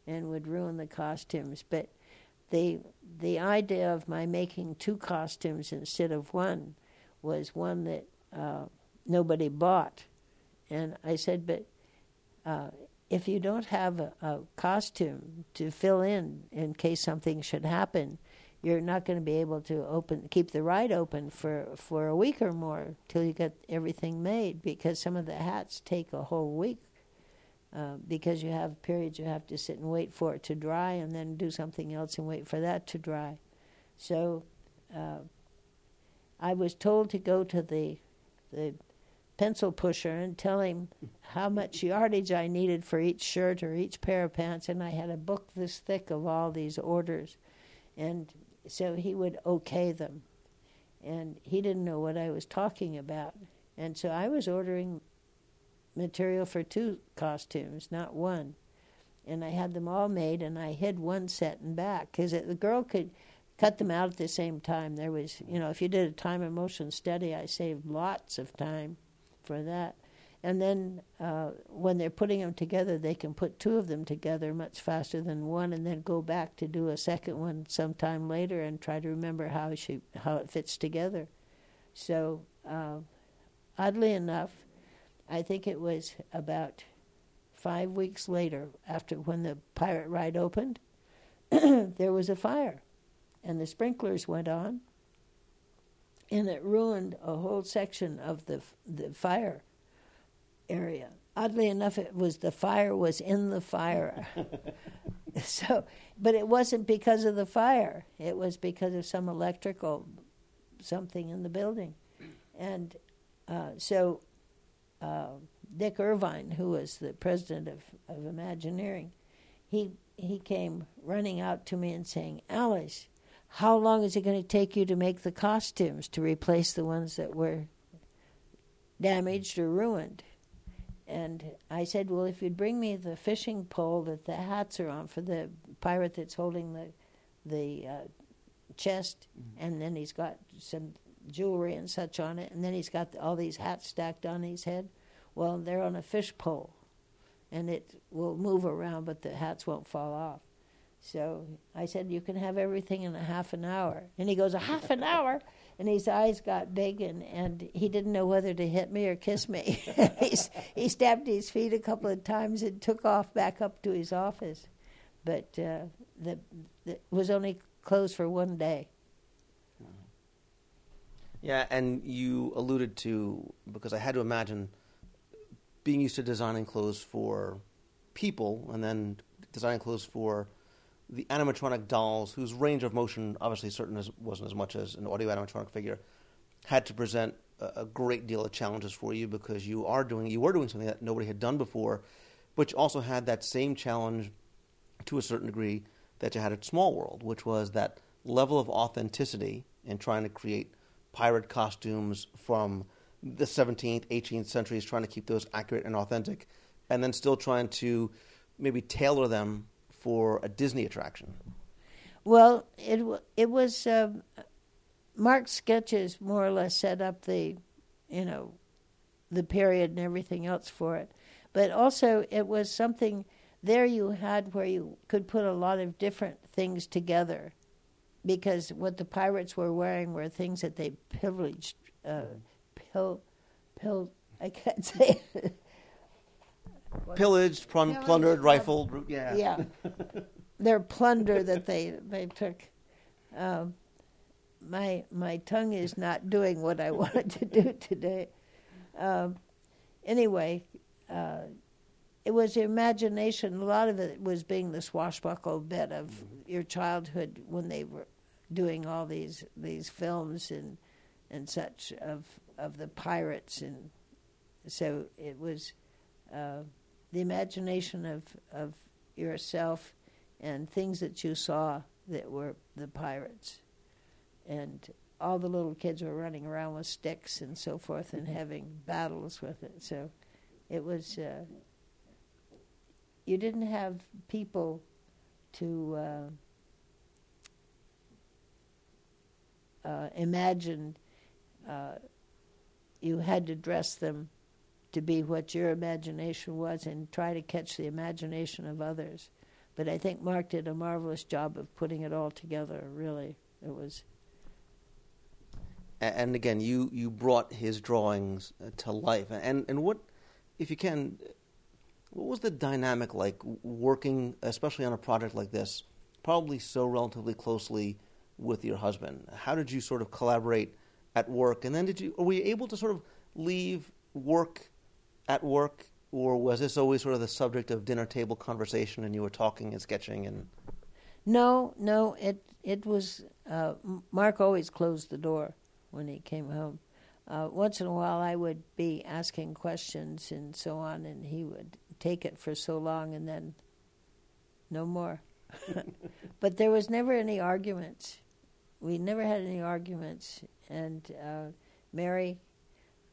and would ruin the costumes. But the the idea of my making two costumes instead of one was one that uh, nobody bought, and I said, but uh, if you don't have a, a costume to fill in in case something should happen, you're not going to be able to open keep the ride open for for a week or more till you get everything made because some of the hats take a whole week uh, because you have periods you have to sit and wait for it to dry and then do something else and wait for that to dry. So uh, I was told to go to the the pencil pusher and tell him how much yardage I needed for each shirt or each pair of pants, and I had a book this thick of all these orders, and so he would okay them, and he didn't know what I was talking about. And so I was ordering material for two costumes, not one. And I had them all made, and I hid one set in back because the girl could cut them out at the same time. There was, you know, if you did a time and motion study, I saved lots of time for that. And then uh, when they're putting them together, they can put two of them together much faster than one, and then go back to do a second one sometime later and try to remember how she how it fits together. So, uh, oddly enough, I think it was about five weeks later, after when the pirate ride opened, there was a fire, and the sprinklers went on, and it ruined a whole section of the the fire area. Oddly enough, it was the fire was in the fire. so, but it wasn't because of the fire. It was because of some electrical something in the building, and uh, so uh, Dick Irvine, who was the president of, of Imagineering, he he came running out to me and saying, "Alice, how long is it going to take you to make the costumes to replace the ones that were damaged or ruined?" And I said, "Well, if you'd bring me the fishing pole that the hats are on for the pirate that's holding the the uh, chest, and then he's got some jewelry and such on it, and then he's got all these hats stacked on his head. Well, they're on a fish pole, and it will move around, but the hats won't fall off. So I said, You can have everything in a half an hour. And he goes, A half an hour? And his eyes got big, and, and he didn't know whether to hit me or kiss me. He's, he stamped his feet a couple of times and took off back up to his office. But uh, the, the, it was only closed for one day. Yeah, and you alluded to because I had to imagine being used to designing clothes for people and then designing clothes for the animatronic dolls, whose range of motion obviously certain as, wasn't as much as an audio animatronic figure, had to present a, a great deal of challenges for you because you are doing you were doing something that nobody had done before, which also had that same challenge to a certain degree that you had at Small World, which was that level of authenticity in trying to create pirate costumes from the 17th, 18th centuries, trying to keep those accurate and authentic, and then still trying to maybe tailor them for a Disney attraction. Well, it it was um, Marc's sketches more or less set up the, you know, the period and everything else for it, but also it was something there you had where you could put a lot of different things together, because what the pirates were wearing were things that they privileged. uh, pill, pill. I can't say. Pillaged, plun- plundered, rifled. Yeah. yeah, their plunder that they they took. Um, my my tongue is not doing what I wanted to do today. Um, anyway, uh, it was imagination. A lot of it was being the swashbuckle bit of your childhood when they were doing all these these films and and such of of the pirates and so it was uh, the imagination of of yourself and things that you saw that were the pirates. And all the little kids were running around with sticks and so forth and having battles with it. So it was uh, you didn't have people to uh, uh, imagine uh, you had to dress them to be what your imagination was and try to catch the imagination of others. But I think Marc did a marvelous job of putting it all together, really. It was. And again, you, you brought his drawings uh, to life. And, and what, if you can, what was the dynamic like working, especially on a project like this, probably so relatively closely with your husband? How did you sort of collaborate at work? And then did you, were you able to sort of leave work at work? Or was this always sort of the subject of dinner table conversation and you were talking and sketching and No, no, it it was. Uh, Marc always closed the door when he came home. Uh, once in a while, I would be asking questions and so on, and he would take it for so long, and then no more. but there was never any arguments. we never had any arguments, and uh, Mary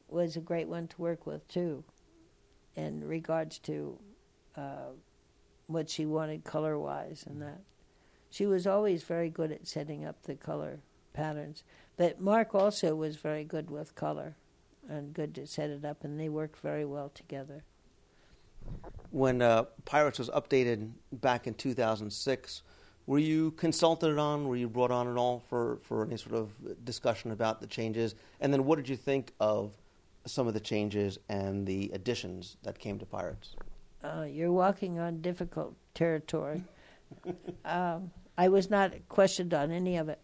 was a great one to work with too, in regards to uh, what she wanted color wise and that. She was always very good at setting up the color patterns, but Marc also was very good with color and good to set it up, and they worked very well together. When uh, Pirates was updated back in 2006, were you consulted on? Were you brought on at all for, for any sort of discussion about the changes? And then what did you think of some of the changes and the additions that came to Pirates? uh, you're walking on difficult territory. um, I was not questioned on any of it.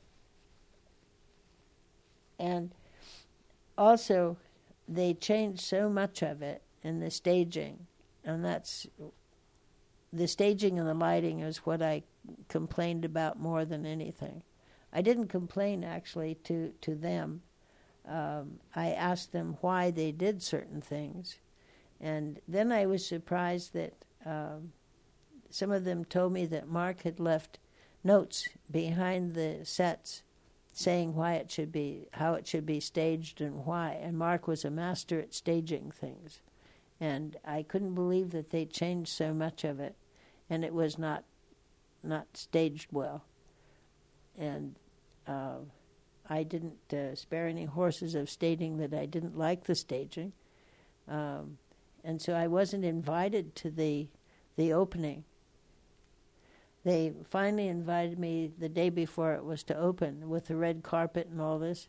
And also, they changed so much of it in the staging, and that's the staging and the lighting is what I complained about more than anything. I didn't complain actually to, to them. Um, I asked them why they did certain things and then I was surprised that um, some of them told me that Marc had left notes behind the sets saying why it should be, how it should be staged and why. And Marc was a master at staging things. And I couldn't believe that they changed so much of it and it was not not staged well. And uh, I didn't uh, spare any horses of stating that I didn't like the staging. Um, and so I wasn't invited to the the opening. They finally invited me the day before it was to open with the red carpet and all this.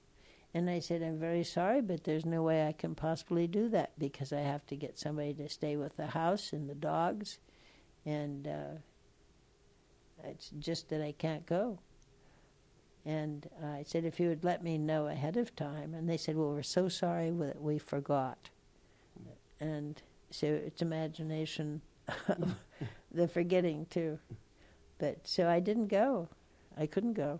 And I said, I'm very sorry, but there's no way I can possibly do that because I have to get somebody to stay with the house and the dogs. And uh, it's just that I can't go. And I said, if you would let me know ahead of time. And they said, well, we're so sorry that we forgot and so it's imagination, of the forgetting too. But so I didn't go. I couldn't go.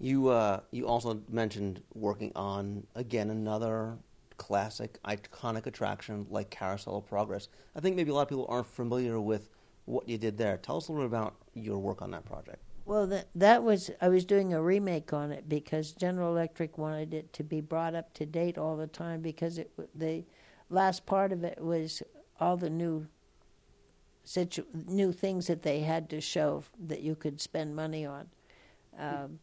You uh, you also mentioned working on again another classic iconic attraction like Carousel of Progress. I think maybe a lot of people aren't familiar with what you did there. Tell us a little bit about your work on that project. Well, that that was I was doing a remake on it because General Electric wanted it to be brought up to date all the time because it the last part of it was all the new situ- new things that they had to show that you could spend money on. Um,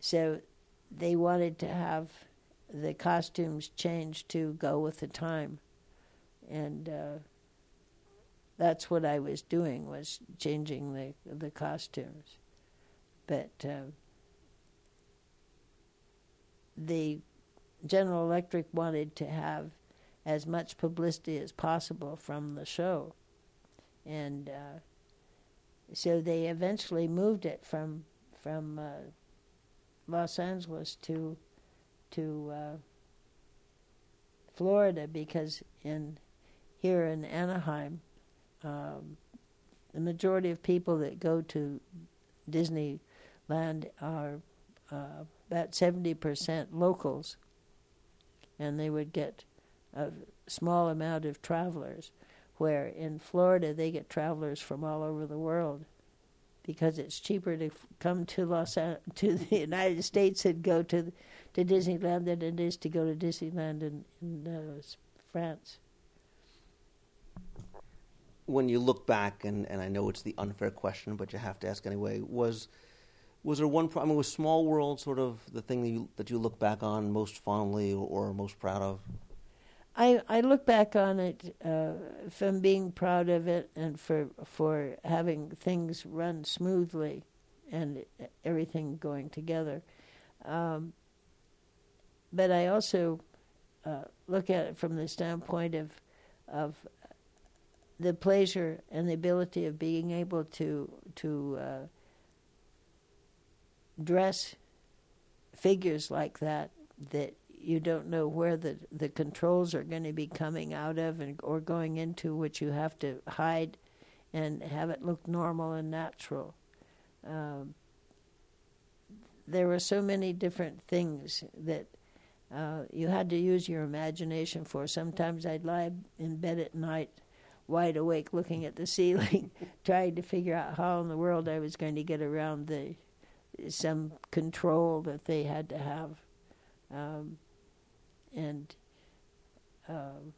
so they wanted to have the costumes changed to go with the time, and uh, that's what I was doing was changing the the costumes, but. Uh, the General Electric wanted to have as much publicity as possible from the show. And uh, so they eventually moved it from from uh, Los Angeles to to uh, Florida because in here in Anaheim, um, the majority of people that go to Disneyland are uh, about seventy percent locals, and they would get a small amount of travelers, where in Florida they get travelers from all over the world because it's cheaper to f- come to Los An- to the United States and go to to Disneyland than it is to go to Disneyland in, in uh, France. When you look back, and, and I know it's the unfair question, but you have to ask anyway, was was there one? I mean, was Small World sort of the thing that you, that you look back on most fondly or, or most proud of? I, I look back on it uh, from being proud of it and for for having things run smoothly and everything going together. Um, but I also uh, look at it from the standpoint of of the pleasure and the ability of being able to to uh, dress figures like that that you don't know where the the controls are going to be coming out of and or going into, which you have to hide and have it look normal and natural. Um, there were so many different things that uh, you had to use your imagination for. Sometimes I'd lie in bed at night, wide awake, looking at the ceiling, trying to figure out how in the world I was going to get around the some control that they had to have, um, and um,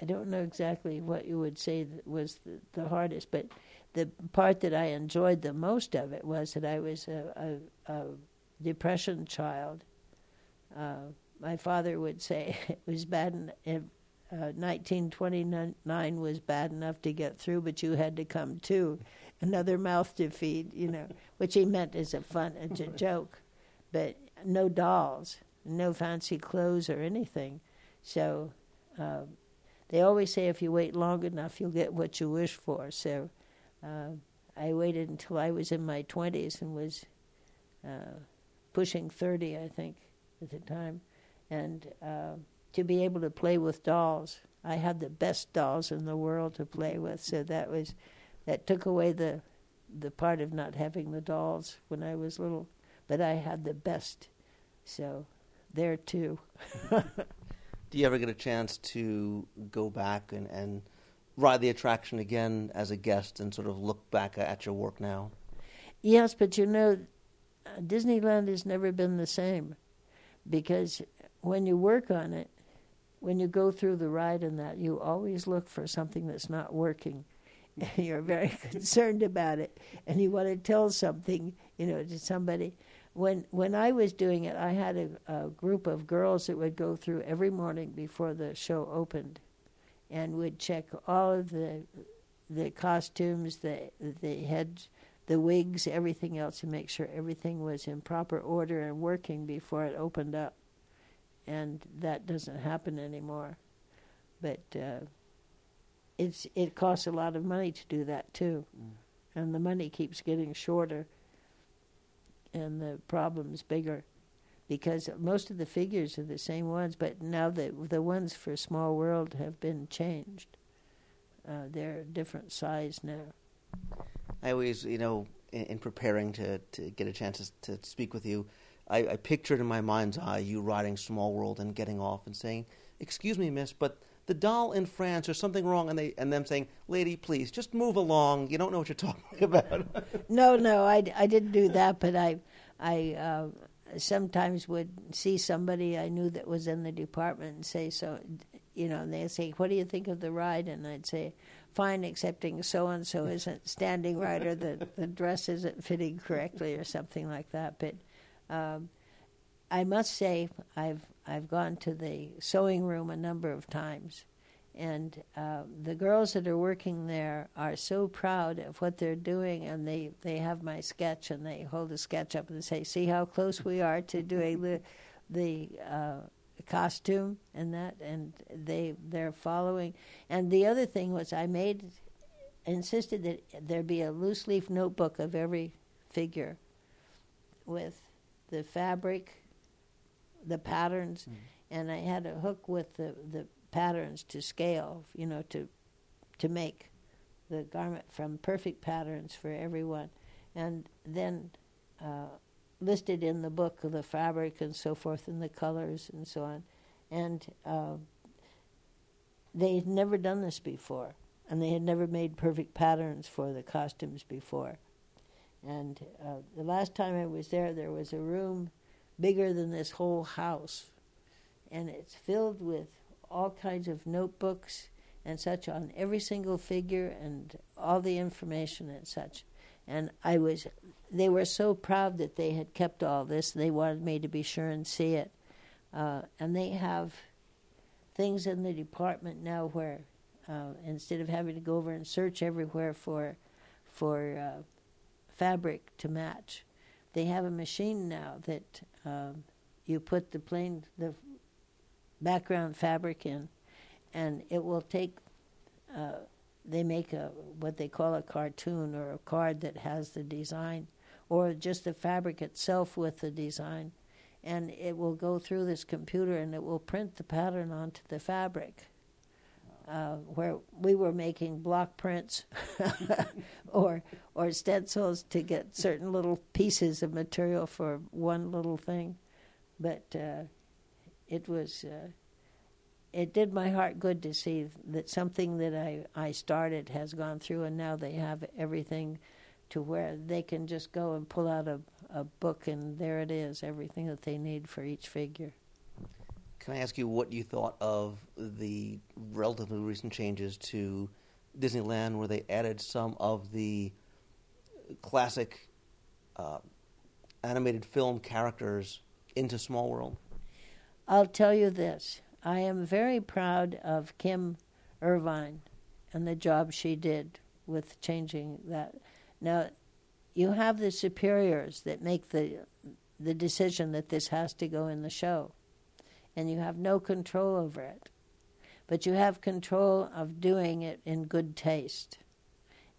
I don't know exactly what you would say was the, the hardest, but the part that I enjoyed the most of it was that I was a, a, a depression child. Uh, my father would say it was bad. In, uh, 1929 was bad enough to get through, but you had to come too. Another mouth to feed, you know, which he meant as a fun, as a joke. But no dolls, no fancy clothes or anything. So uh, they always say if you wait long enough, you'll get what you wish for. So uh, I waited until I was in my 20s and was uh, pushing 30, I think, at the time. And uh, to be able to play with dolls, I had the best dolls in the world to play with. So that was that took away the the part of not having the dolls when I was little. But I had the best. So there too. Do you ever get a chance to go back and, and ride the attraction again as a guest and sort of look back at your work now? Yes, but you know, Disneyland has never been the same because when you work on it, when you go through the ride and that, you always look for something that's not working. You're very concerned about it, and you want to tell something, you know, to somebody. When when I was doing it, I had a, a group of girls that would go through every morning before the show opened, and would check all of the the costumes, the the heads, the wigs, everything else, to make sure everything was in proper order and working before it opened up. And that doesn't happen anymore. But uh, it's it costs a lot of money to do that too, and the money keeps getting shorter, and the problem's bigger. Because most of the figures are the same ones, but now the the ones for Small World have been changed. Uh, they're a different size now. I always, you know, in, in preparing to, to get a chance to, to speak with you, I, I pictured in my mind's eye you riding Small World and getting off and saying, "Excuse me, miss, but the doll in France, or something wrong," and they and them saying, "Lady, please, just move along. You don't know what you're talking about." No, no, I, I didn't do that, but I I uh, sometimes would see somebody I knew that was in the department and say so, you know, and they'd say, "What do you think of the ride?" And I'd say, "Fine, excepting so and so isn't standing right, or the the dress isn't fitting correctly, or something like that." But um, I must say, I've I've gone to the sewing room a number of times, and uh, the girls that are working there are so proud of what they're doing, and they, they have my sketch and they hold the sketch up and say, "See how close we are to doing the the uh, costume and that," and they they're following. And the other thing was, I made insisted that there be a loose leaf notebook of every figure with the fabric, the patterns, and I had a hook with the, the patterns to scale, you know, to to make the garment from perfect patterns for everyone, and then uh, listed in the book the fabric and so forth, and the colors and so on, and uh, they had never done this before, and they had never made perfect patterns for the costumes before. And uh, the last time I was there, there was a room bigger than this whole house, and it's filled with all kinds of notebooks and such on every single figure and all the information and such. And I was, they were so proud that they had kept all this. They wanted me to be sure and see it. Uh, and they have things in the department now where uh, instead of having to go over and search everywhere for for uh, fabric to match, they have a machine now that um, you put the plain the background fabric in, and it will take. Uh, they make a what they call a cartoon or a card that has the design, or just the fabric itself with the design, and it will go through this computer and it will print the pattern onto the fabric. Uh, where we were making block prints or or stencils to get certain little pieces of material for one little thing, but uh, it was uh, it did my heart good to see that something that I I started has gone through and now they have everything to where they can just go and pull out a, a book and there it is, everything that they need for each figure. Can I ask you what you thought of the relatively recent changes to Disneyland, where they added some of the classic uh, animated film characters into Small World? I'll tell you this I am very proud of Kim Irvine and the job she did with changing that. Now, you have the superiors that make the the decision that this has to go in the show, and you have no control over it, but you have control of doing it in good taste,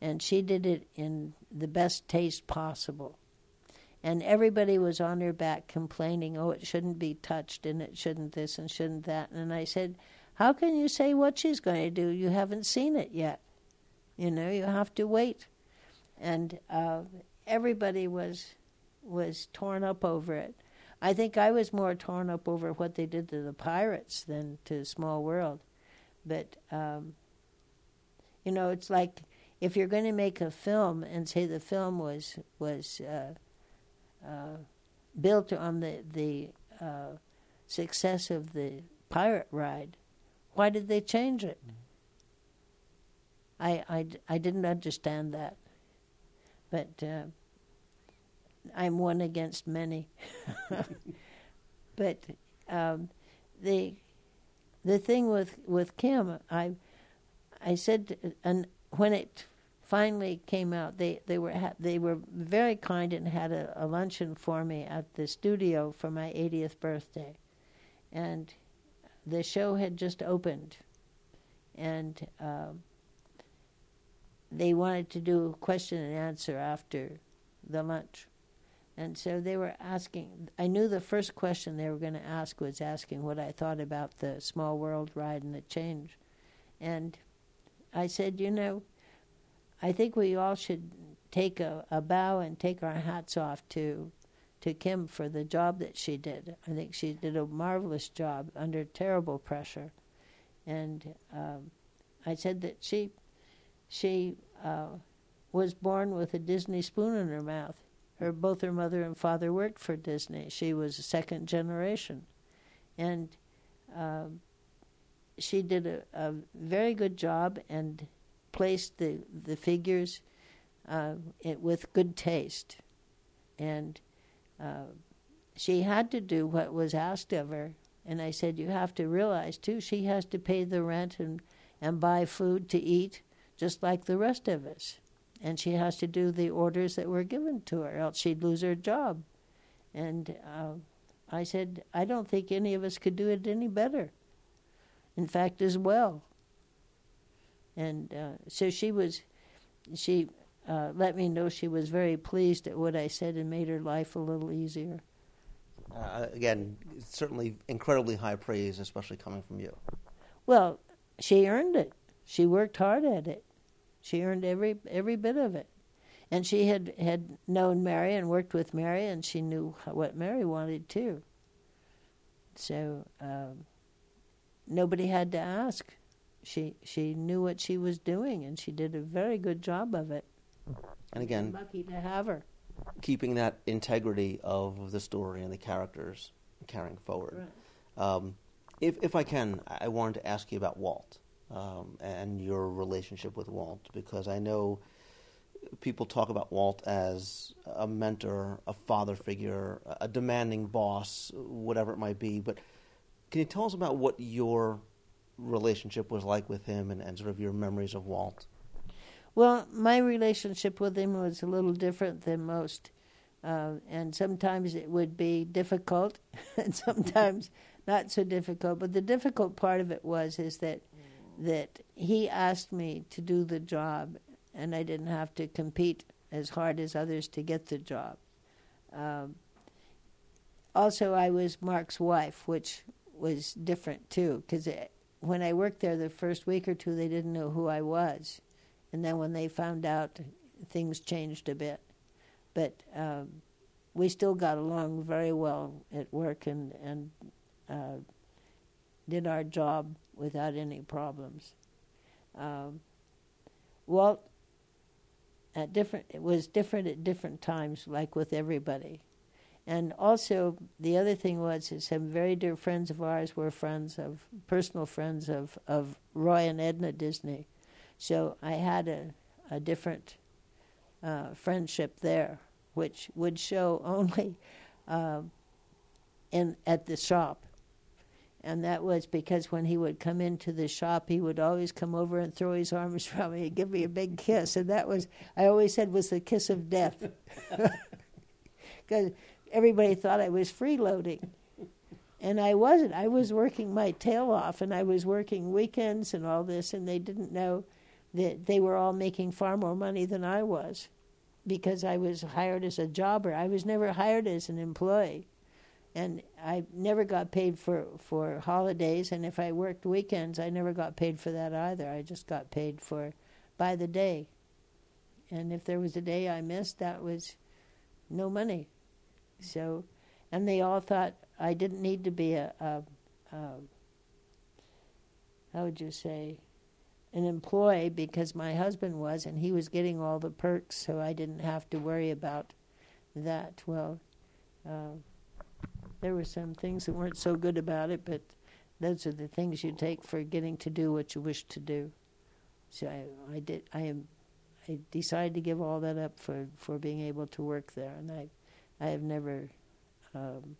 and she did it in the best taste possible. And everybody was on her back complaining, oh, it shouldn't be touched and it shouldn't this and shouldn't that. And I said, how can you say what she's going to do? You haven't seen it yet. You know, you have to wait. And uh, everybody was was torn up over it. I think I was more torn up over what they did to the pirates than to Small World. But um, you know, it's like if you're going to make a film and say the film was was uh, uh, built on the the uh, success of the pirate ride, why did they change it? I, I, I didn't understand that. But uh, I'm one against many. but um, the the thing with, with Kim, I I said, and when it finally came out, they they were ha- they were very kind and had a, a luncheon for me at the studio for my 80th birthday, and the show had just opened, and. Um, they wanted to do a question and answer after the lunch. And so they were asking, I knew the first question they were going to ask was asking what I thought about the small world ride and the change. And I said, you know, I think we all should take a, a bow and take our hats off to to Kim for the job that she did. I think she did a marvelous job under terrible pressure. And um, I said that she she uh, was born with a Disney spoon in her mouth. Her both her mother and father worked for Disney. She was a second generation, and um, she did a, a, very good job and placed the the figures uh, it, with good taste, and uh, she had to do what was asked of her. And I said, you have to realize too, she has to pay the rent and and buy food to eat just like the rest of us. And she has to do the orders that were given to her, else she'd lose her job. And uh, I said, I don't think any of us could do it any better. In fact, as well. And uh, so she was, she uh, let me know she was very pleased at what I said and made her life a little easier. Uh, again, certainly incredibly high praise, especially coming from you. Well, she earned it. She worked hard at it. She earned every every bit of it. And she had, had known Mary and worked with Mary, and she knew what Mary wanted too. So um, nobody had to ask. She she knew what she was doing, and she did a very good job of it. And again, lucky to have her. Keeping that integrity of the story and the characters carrying forward. Right. Um, if if I can, I wanted to ask you about Walt um, and your relationship with Walt because I know people talk about Walt as a mentor, a father figure, a demanding boss, whatever it might be. But can you tell us about what your relationship was like with him and, and sort of your memories of Walt? Well, my relationship with him was a little different than most. Uh, and sometimes it would be difficult, and sometimes not so difficult. But the difficult part of it was is that that he asked me to do the job, and I didn't have to compete as hard as others to get the job. Um, also, I was Marc's wife, which was different too, because when I worked there the first week or two, they didn't know who I was, and then when they found out, things changed a bit. But um, we still got along very well at work, and and uh, did our job without any problems. Um, Walt at different it was different at different times, like with everybody. And also the other thing was is some very dear friends of ours were friends of personal friends of, of Roy and Edna Disney. So I had a, a different uh, friendship there, which would show only um in at the shop. And that was because when he would come into the shop, he would always come over and throw his arms around me and give me a big kiss. And that was, I always said, was the kiss of death. Because everybody thought I was freeloading. And I wasn't. I was working my tail off, and I was working weekends and all this, and they didn't know that they were all making far more money than I was because I was hired as a jobber. I was never hired as an employee and I never got paid for for holidays. And if I worked weekends, I never got paid for that either. I just got paid for by the day. And if there was a day I missed, that was no money. So, and they all thought I didn't need to be a, a, a how would you say, an employee because my husband was, and he was getting all the perks, so I didn't have to worry about that. Well. Uh, there were some things that weren't so good about it, but those are the things you take for getting to do what you wish to do. So I, I did. I am. I decided to give all that up for, for being able to work there, and I, I have never um,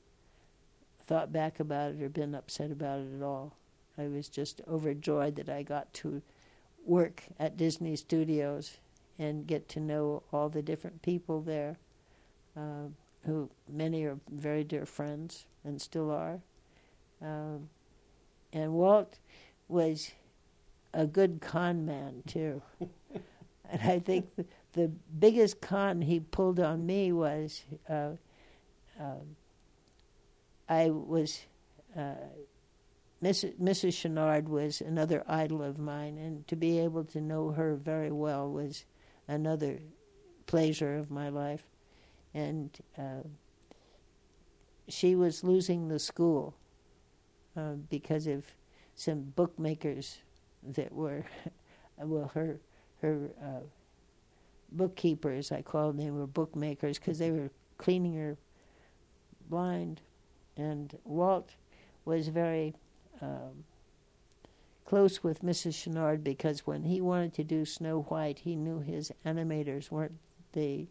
thought back about it or been upset about it at all. I was just overjoyed that I got to work at Disney Studios and get to know all the different people there. Uh, who many are very dear friends and still are. Um, and Walt was a good con man too. and I think the, biggest con he pulled on me was uh, uh, I was uh, Mrs. Mrs. Chouinard was another idol of mine, and to be able to know her very well was another pleasure of my life and uh, she was losing the school uh, because of some bookmakers that were, well, her her uh, bookkeepers, I called them, They were bookmakers because they were cleaning her blind, and Walt was very um, close with Mrs. Chouinard because when he wanted to do Snow White, he knew his animators weren't the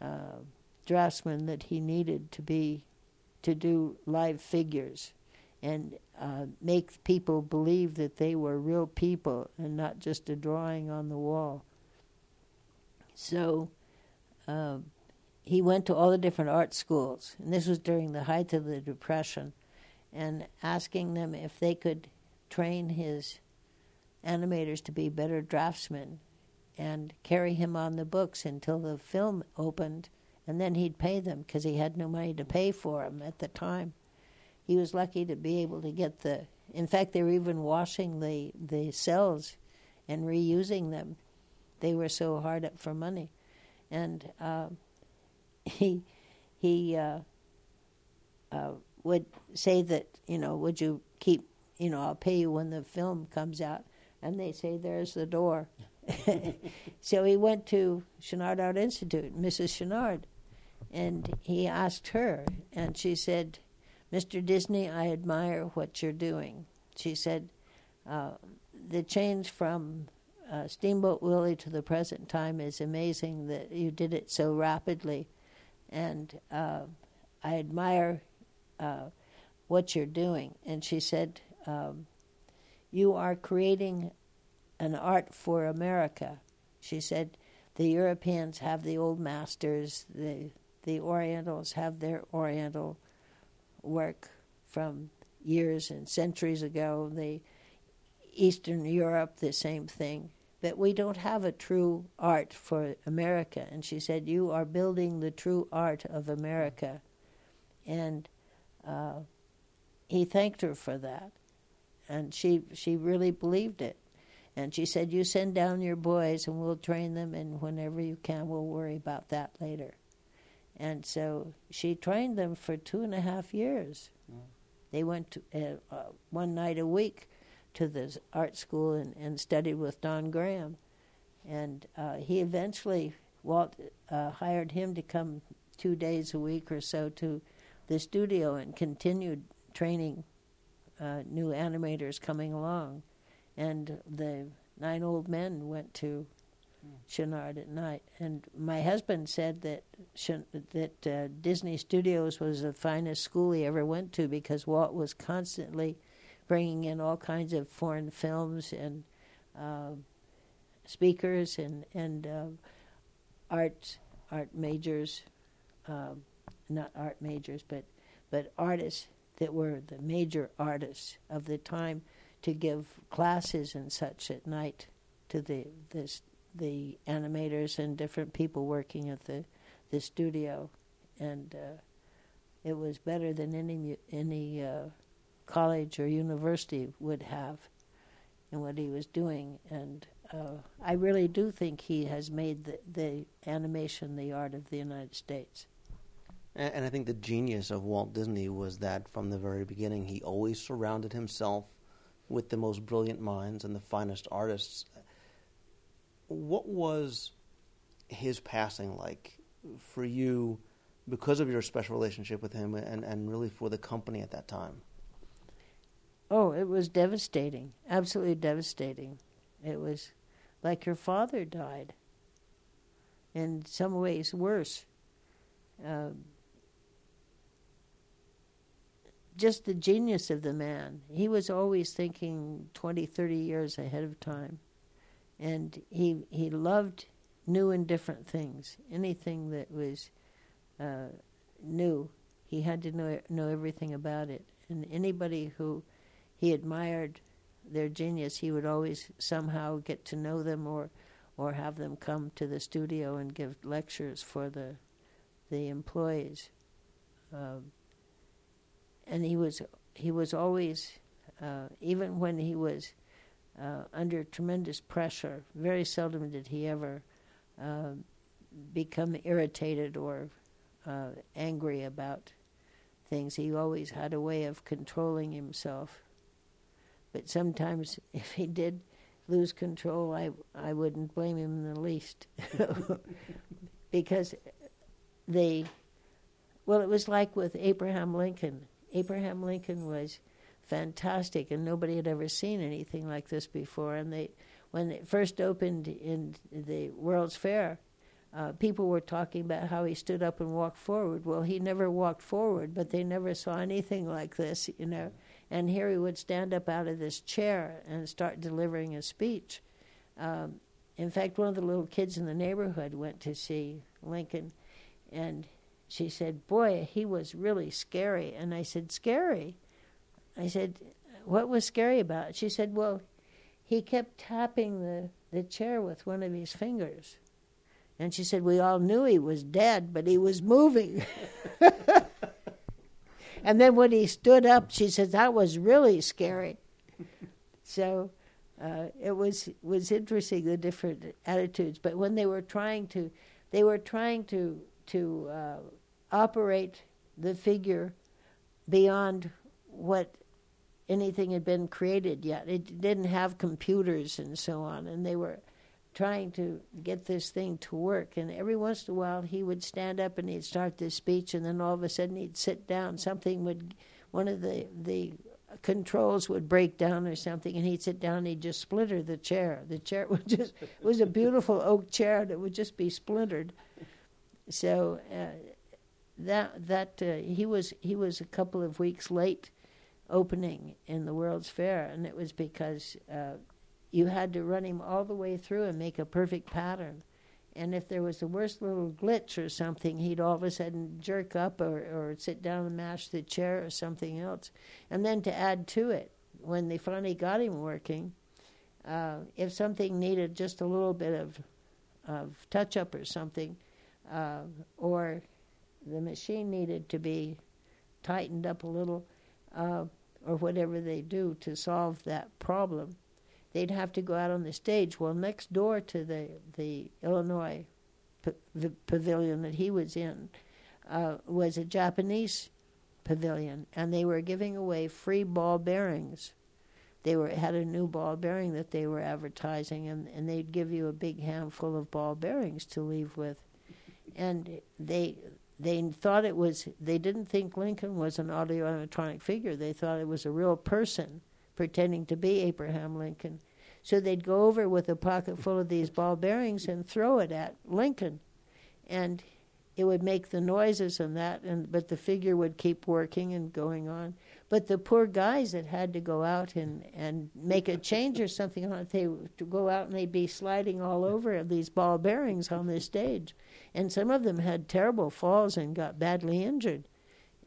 uh, draftsman that he needed to be to do live figures and uh, make people believe that they were real people and not just a drawing on the wall. So uh, he went to all the different art schools, and this was during the height of the Depression, and asking them if they could train his animators to be better draftsmen and carry him on the books until the film opened and then he'd pay them because he had no money to pay for them at the time. He was lucky to be able to get the. In fact, they were even washing the the cels and reusing them. They were so hard up for money, and uh, he he uh, uh, would say that you know, would you keep you know, I'll pay you when the film comes out, and they say there's the door. so he went to Chouinard Art Institute, Mrs. Chouinard, and he asked her, and she said, Mr. Disney, I admire what you're doing. She said, uh, the change from uh, Steamboat Willie to the present time is amazing that you did it so rapidly. And uh, I admire uh, what you're doing. And she said, um, You are creating an art for America. She said, The Europeans have the old masters, the the Orientals have their Oriental work from years and centuries ago. The Eastern Europe, the same thing. But we don't have a true art for America. And she said, You are building the true art of America. And uh, he thanked her for that. And she, she really believed it. And she said, You send down your boys and we'll train them, and whenever you can, we'll worry about that later. And so she trained them for two and a half years. Mm. They went to, uh, uh, one night a week to the art school and, and studied with Don Graham. and uh, he eventually Walt uh, hired him to come two days a week or so to the studio and continued training uh, new animators coming along, and the nine old men went to Chouinard at night. And my husband said that that uh, Disney Studios was the finest school he ever went to because Walt was constantly bringing in all kinds of foreign films and uh, speakers and and uh, art art majors, um, not art majors, but but artists that were the major artists of the time to give classes and such at night to the this the animators and different people working at the the studio, and uh, it was better than any any uh, college or university would have in what he was doing. And uh, I really do think he has made the, the animation the art of the United States. And, and I think the genius of Walt Disney was that from the very beginning, he always surrounded himself with the most brilliant minds and the finest artists. What was his passing like for you because of your special relationship with him and, and really for the company at that time? Oh, it was devastating, absolutely devastating. It was like your father died. In some ways, worse. Um, just the genius of the man. He was always thinking 20, 30 years ahead of time. And he, he loved new and different things. Anything that was uh, new, he had to know, know everything about it. And anybody who he admired their genius, he would always somehow get to know them or, or have them come to the studio and give lectures for the, the employees. Um, and he was he was always, uh, even when he was uh, under tremendous pressure, very seldom did he ever uh, become irritated or uh, angry about things. He always had a way of controlling himself. But sometimes, if he did lose control, I I wouldn't blame him in the least, because they. Well, it was like with Abraham Lincoln. Abraham Lincoln was fantastic, and nobody had ever seen anything like this before. And they, when it first opened in the World's Fair, uh, people were talking about how he stood up and walked forward. Well, he never walked forward, but they never saw anything like this, you know. And here he would stand up out of this chair and start delivering a speech. Um, in fact, one of the little kids in the neighborhood went to see Lincoln, and she said, Boy, he was really scary. And I said, Scary? I said, What was scary about it? She said, Well, he kept tapping the, the chair with one of his fingers. And she said, We all knew he was dead, but he was moving. and then when he stood up, she said, That was really scary. So uh, it was was interesting the different attitudes. But when they were trying to, they were trying to to uh, operate the figure beyond what anything had been created yet. It didn't have computers and so on, and they were trying to get this thing to work. And every once in a while, he would stand up and he'd start this speech, and then all of a sudden he'd sit down. Something would, one of the the controls would break down or something, and he'd sit down and he'd just splinter the chair. The chair would just it was a beautiful oak chair that would just be splintered. So. Uh, that that uh, he was he was a couple of weeks late opening in the World's Fair, and it was because uh, you had to run him all the way through and make a perfect pattern. And if there was the worst little glitch or something, he'd all of a sudden jerk up or, or sit down and mash the chair or something else. And then to add to it, when they finally got him working, uh, if something needed just a little bit of, of touch up or something, uh, or the machine needed to be tightened up a little, uh, or whatever they do to solve that problem, they'd have to go out on the stage. Well, next door to the the Illinois p- the pavilion that he was in uh, was a Japanese pavilion, and they were giving away free ball bearings they were had a new ball bearing that they were advertising, and, and they'd give you a big handful of ball bearings to leave with, and they they thought it was they didn't think Lincoln was an audio animatronic figure. They thought it was a real person pretending to be Abraham Lincoln. So they'd go over with a pocket full of these ball bearings and throw it at Lincoln, and it would make the noises and that, and but the figure would keep working and going on. But the poor guys that had to go out and, and make a change or something on it, they would go out and they'd be sliding all over these ball bearings on the stage. And some of them had terrible falls and got badly injured.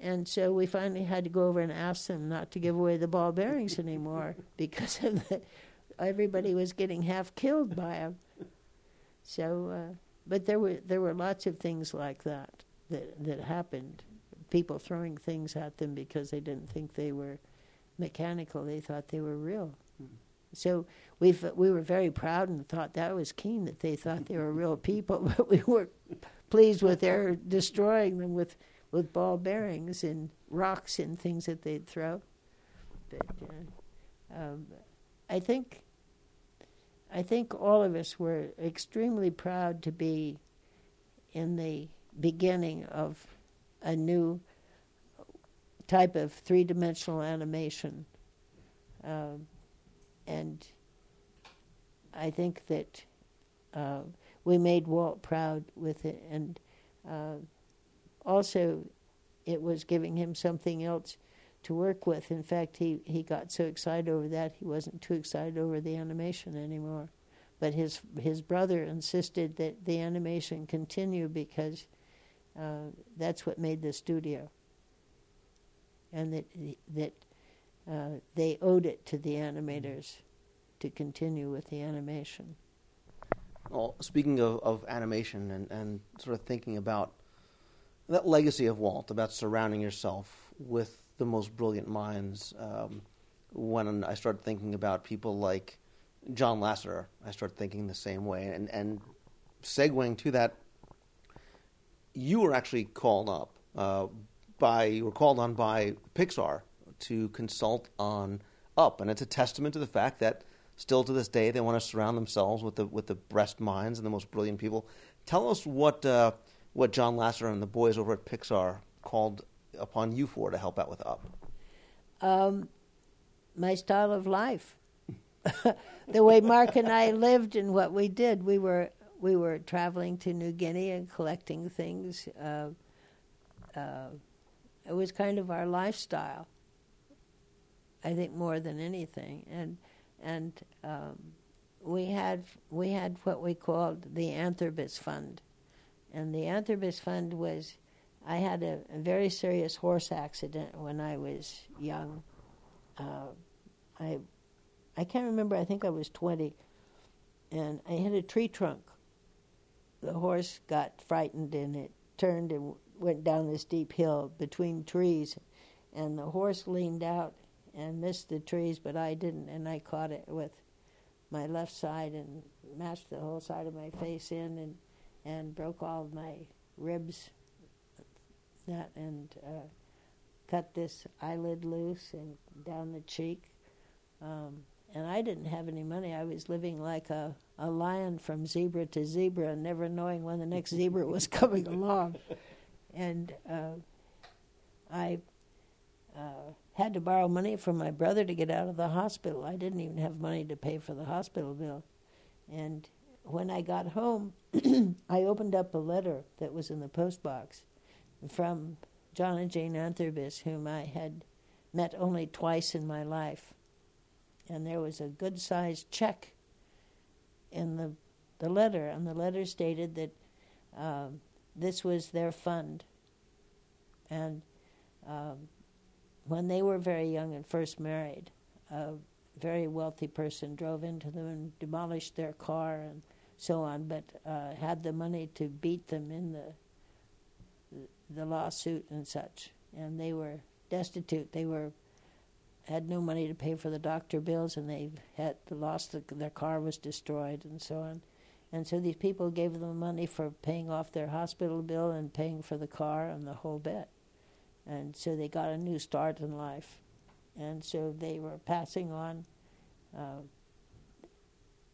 And so we finally had to go over and ask them not to give away the ball bearings anymore because the, everybody was getting half killed by them. So, uh, but there were there were lots of things like that that that happened people throwing things at them because they didn't think they were mechanical. They thought they were real. So we we were very proud and thought that was keen that they thought they were real people, but we were pleased with their destroying them with, with ball bearings and rocks and things that they'd throw. But uh, um, I think I think all of us were extremely proud to be in the beginning of a new type of three dimensional animation. Um, and I think that uh, we made Walt proud with it. And uh, also, it was giving him something else to work with. In fact, he, he got so excited over that, he wasn't too excited over the animation anymore. But his his brother insisted that the animation continue because uh, that's what made the studio, and that that uh, they owed it to the animators to continue with the animation. Well, speaking of, of animation and, and sort of thinking about that legacy of Walt, about surrounding yourself with the most brilliant minds, um, when I started thinking about people like John Lasseter, I started thinking the same way. And, and segueing to that you were actually called up uh, by you were called on by Pixar to consult on Up, and it's a testament to the fact that still to this day they want to surround themselves with the with the best minds and the most brilliant people. Tell us what uh, what John Lasseter and the boys over at Pixar called upon you for to help out with Up. Um, my style of life, the way Marc and I lived and what we did. We were we were traveling to New Guinea and collecting things. Uh, uh, it was kind of our lifestyle. I think more than anything, and and um, we had we had what we called the Antherbis Fund, and the Antherbis Fund was. I had a, a very serious horse accident when I was young. Uh, I I can't remember. I think I was twenty, and I hit a tree trunk the horse got frightened and it turned and went down this steep hill between trees, and the horse leaned out and missed the trees, but I didn't, and I caught it with my left side and mashed the whole side of my face in and and broke all of my ribs that and uh, cut this eyelid loose and down the cheek um, and I didn't have any money. I was living like a, a lion from zebra to zebra, never knowing when the next zebra was coming along. And uh, I uh, had to borrow money from my brother to get out of the hospital. I didn't even have money to pay for the hospital bill. And when I got home, I opened up a letter that was in the post box from John and Jane Antherbis, whom I had met only twice in my life and there was a good sized check in the the letter, and the letter stated that uh, this was their fund. And um, when they were very young and first married, a very wealthy person drove into them and demolished their car and so on, but uh, had the money to beat them in the the lawsuit and such. And they were destitute. They were had no money to pay for the doctor bills, and they had lost the, their car was destroyed, and so on. And so these people gave them money for paying off their hospital bill and paying for the car and the whole bit. And so they got a new start in life. And so they were passing on uh,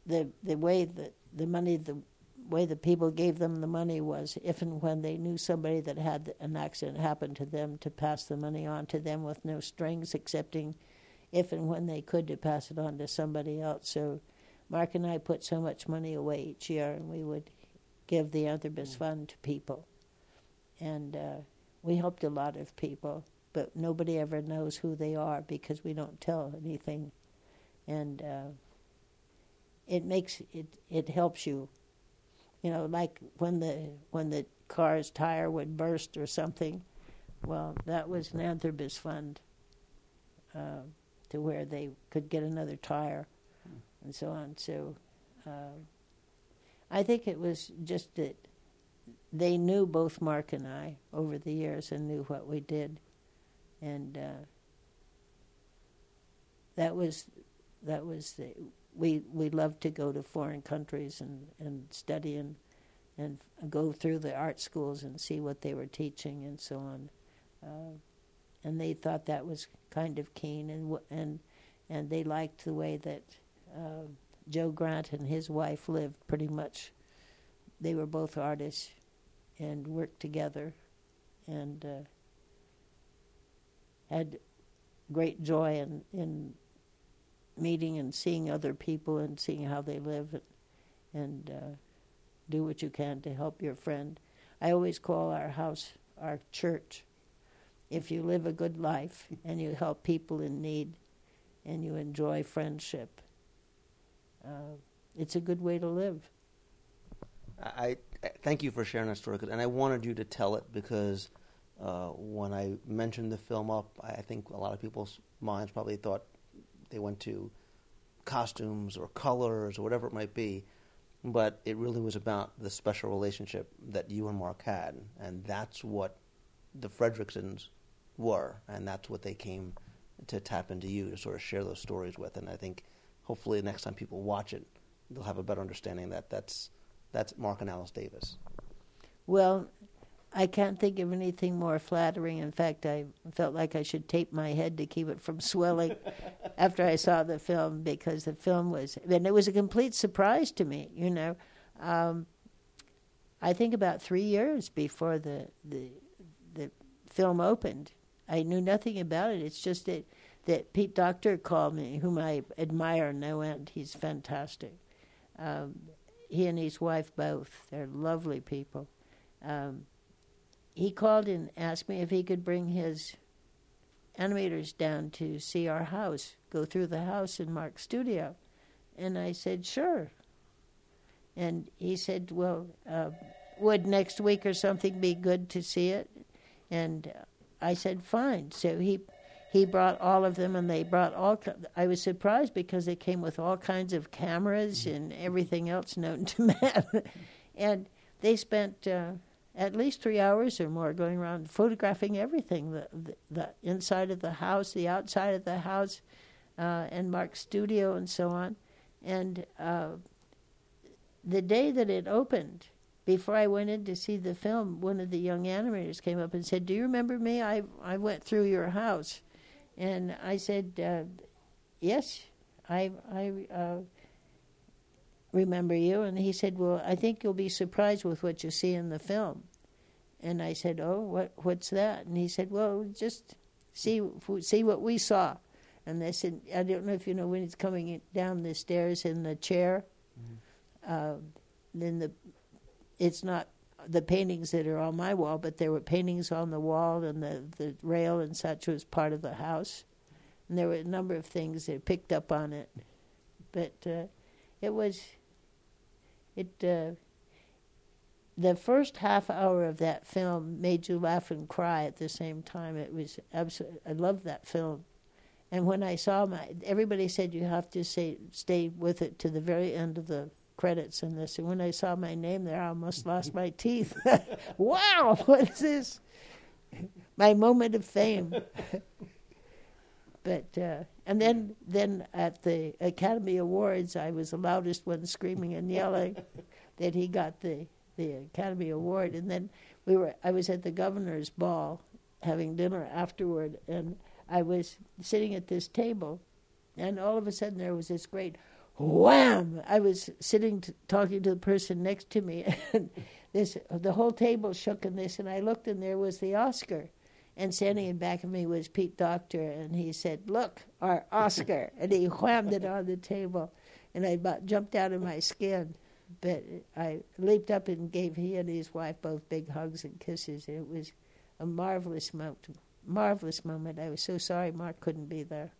the the way that the money the way the people gave them the money was if and when they knew somebody that had an accident happen to them to pass the money on to them with no strings excepting if and when they could to pass it on to somebody else. So Marc and i put so much money away each year and we would give the anthropus fund to people. And uh, we helped a lot of people but nobody ever knows who they are because we don't tell anything. And uh, it makes it it helps you. You know like when the when the car's tire would burst or something well that was an anthropus fund uh, to where they could get another tire and so on. So uh, i think it was just that they knew both Marc and i over the years and knew what we did. And uh, that was that was the, we we loved to go to foreign countries and and study and and go through the art schools and see what they were teaching and so on. Uh, and they thought that was kind of keen and and and they liked the way that uh, Joe Grant and his wife lived pretty much. They were both artists and worked together and uh, had great joy in in meeting and seeing other people and seeing how they live and, and uh, do what you can to help your friend. I always call our house our church. If you live a good life and you help people in need and you enjoy friendship, uh, it's a good way to live. I, I thank you for sharing that story, and I wanted you to tell it because uh, when I mentioned the film up, I I think a lot of people's minds probably thought they went to costumes or colors or whatever it might be, but it really was about the special relationship that you and Marc had, and that's what the Fredricksens were, and that's what they came to tap into you to sort of share those stories with, and I think hopefully next time people watch it, they'll have a better understanding that that's that's Marc and Alice Davis. Well, I can't think of anything more flattering. In fact, I felt like I should tape my head to keep it from swelling after I saw the film because the film was, and it was a complete surprise to me. You know, um, I think about three years before the the the film opened, I knew nothing about it. It's just that that Pete Docter called me, whom I admire no end. He's fantastic. Um, he and his wife both. They're lovely people. Um, he called and asked me if he could bring his animators down to see our house, go through the house in Marc's studio. And I said, sure. And he said, well, uh, would next week or something be good to see it? And I said, fine. So he he brought all of them, and they brought all. I was surprised because they came with all kinds of cameras and everything else known to man, and they spent uh, at least three hours or more going around photographing everything the, the, the inside of the house, the outside of the house, uh, and Marc's studio, and so on. And uh, the day that it opened, before I went in to see the film, one of the young animators came up and said, "Do you remember me? I I went through your house," and I said, uh, "Yes, I I." Remember you? And he said well i think you'll be surprised with what you see in the film. And i said oh what what's that? And he said well just see see what we saw. And they said i don't know if you know when he's coming down the stairs in the chair. Uh, then the it's not the paintings that are on my wall but there were paintings on the wall and the the rail and such was part of the house. And there were a number of things that picked up on it. But uh, it was it uh, the first half hour of that film made you laugh and cry at the same time. It was absolutely i loved that film. And when i saw my everybody said you have to say stay with it to the very end of the credits and this. And when i saw my name there i almost lost my teeth. Wow what is this? My moment of fame but uh, and then then at the Academy Awards, I was the loudest one screaming and yelling that he got the the Academy Award. And then we were I was at the governor's ball having dinner afterward, and I was sitting at this table, and all of a sudden there was this great wham! I was sitting t- talking to the person next to me, and this the whole table shook in this, and I looked, and there was the Oscar. And standing in back of me was Pete Docter, and he said, "Look, our Oscar!" and he whammed it on the table, and I about jumped out of my skin. But I leaped up and gave he and his wife both big hugs and kisses. It was a marvelous moment. Marvelous moment. I was so sorry Marc couldn't be there.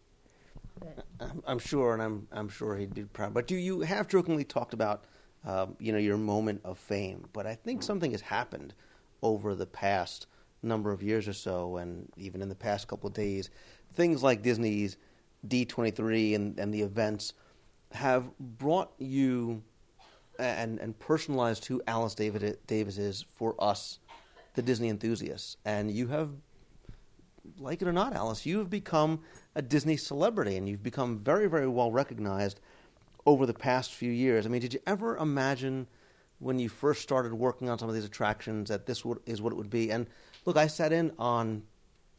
I'm, I'm sure, and I'm I'm sure he'd be proud. But you you have jokingly talked about um, you know your moment of fame, but I think something has happened over the past number of years or so, and even in the past couple of days, things like Disney's D23 and and the events have brought you and and personalized who Alice David Davis is for us, the Disney enthusiasts, and you have like it or not, Alice, you have become a Disney celebrity and you've become very, very well recognized over the past few years. I mean, did you ever imagine when you first started working on some of these attractions that this would, is what it would be? And look, I sat in on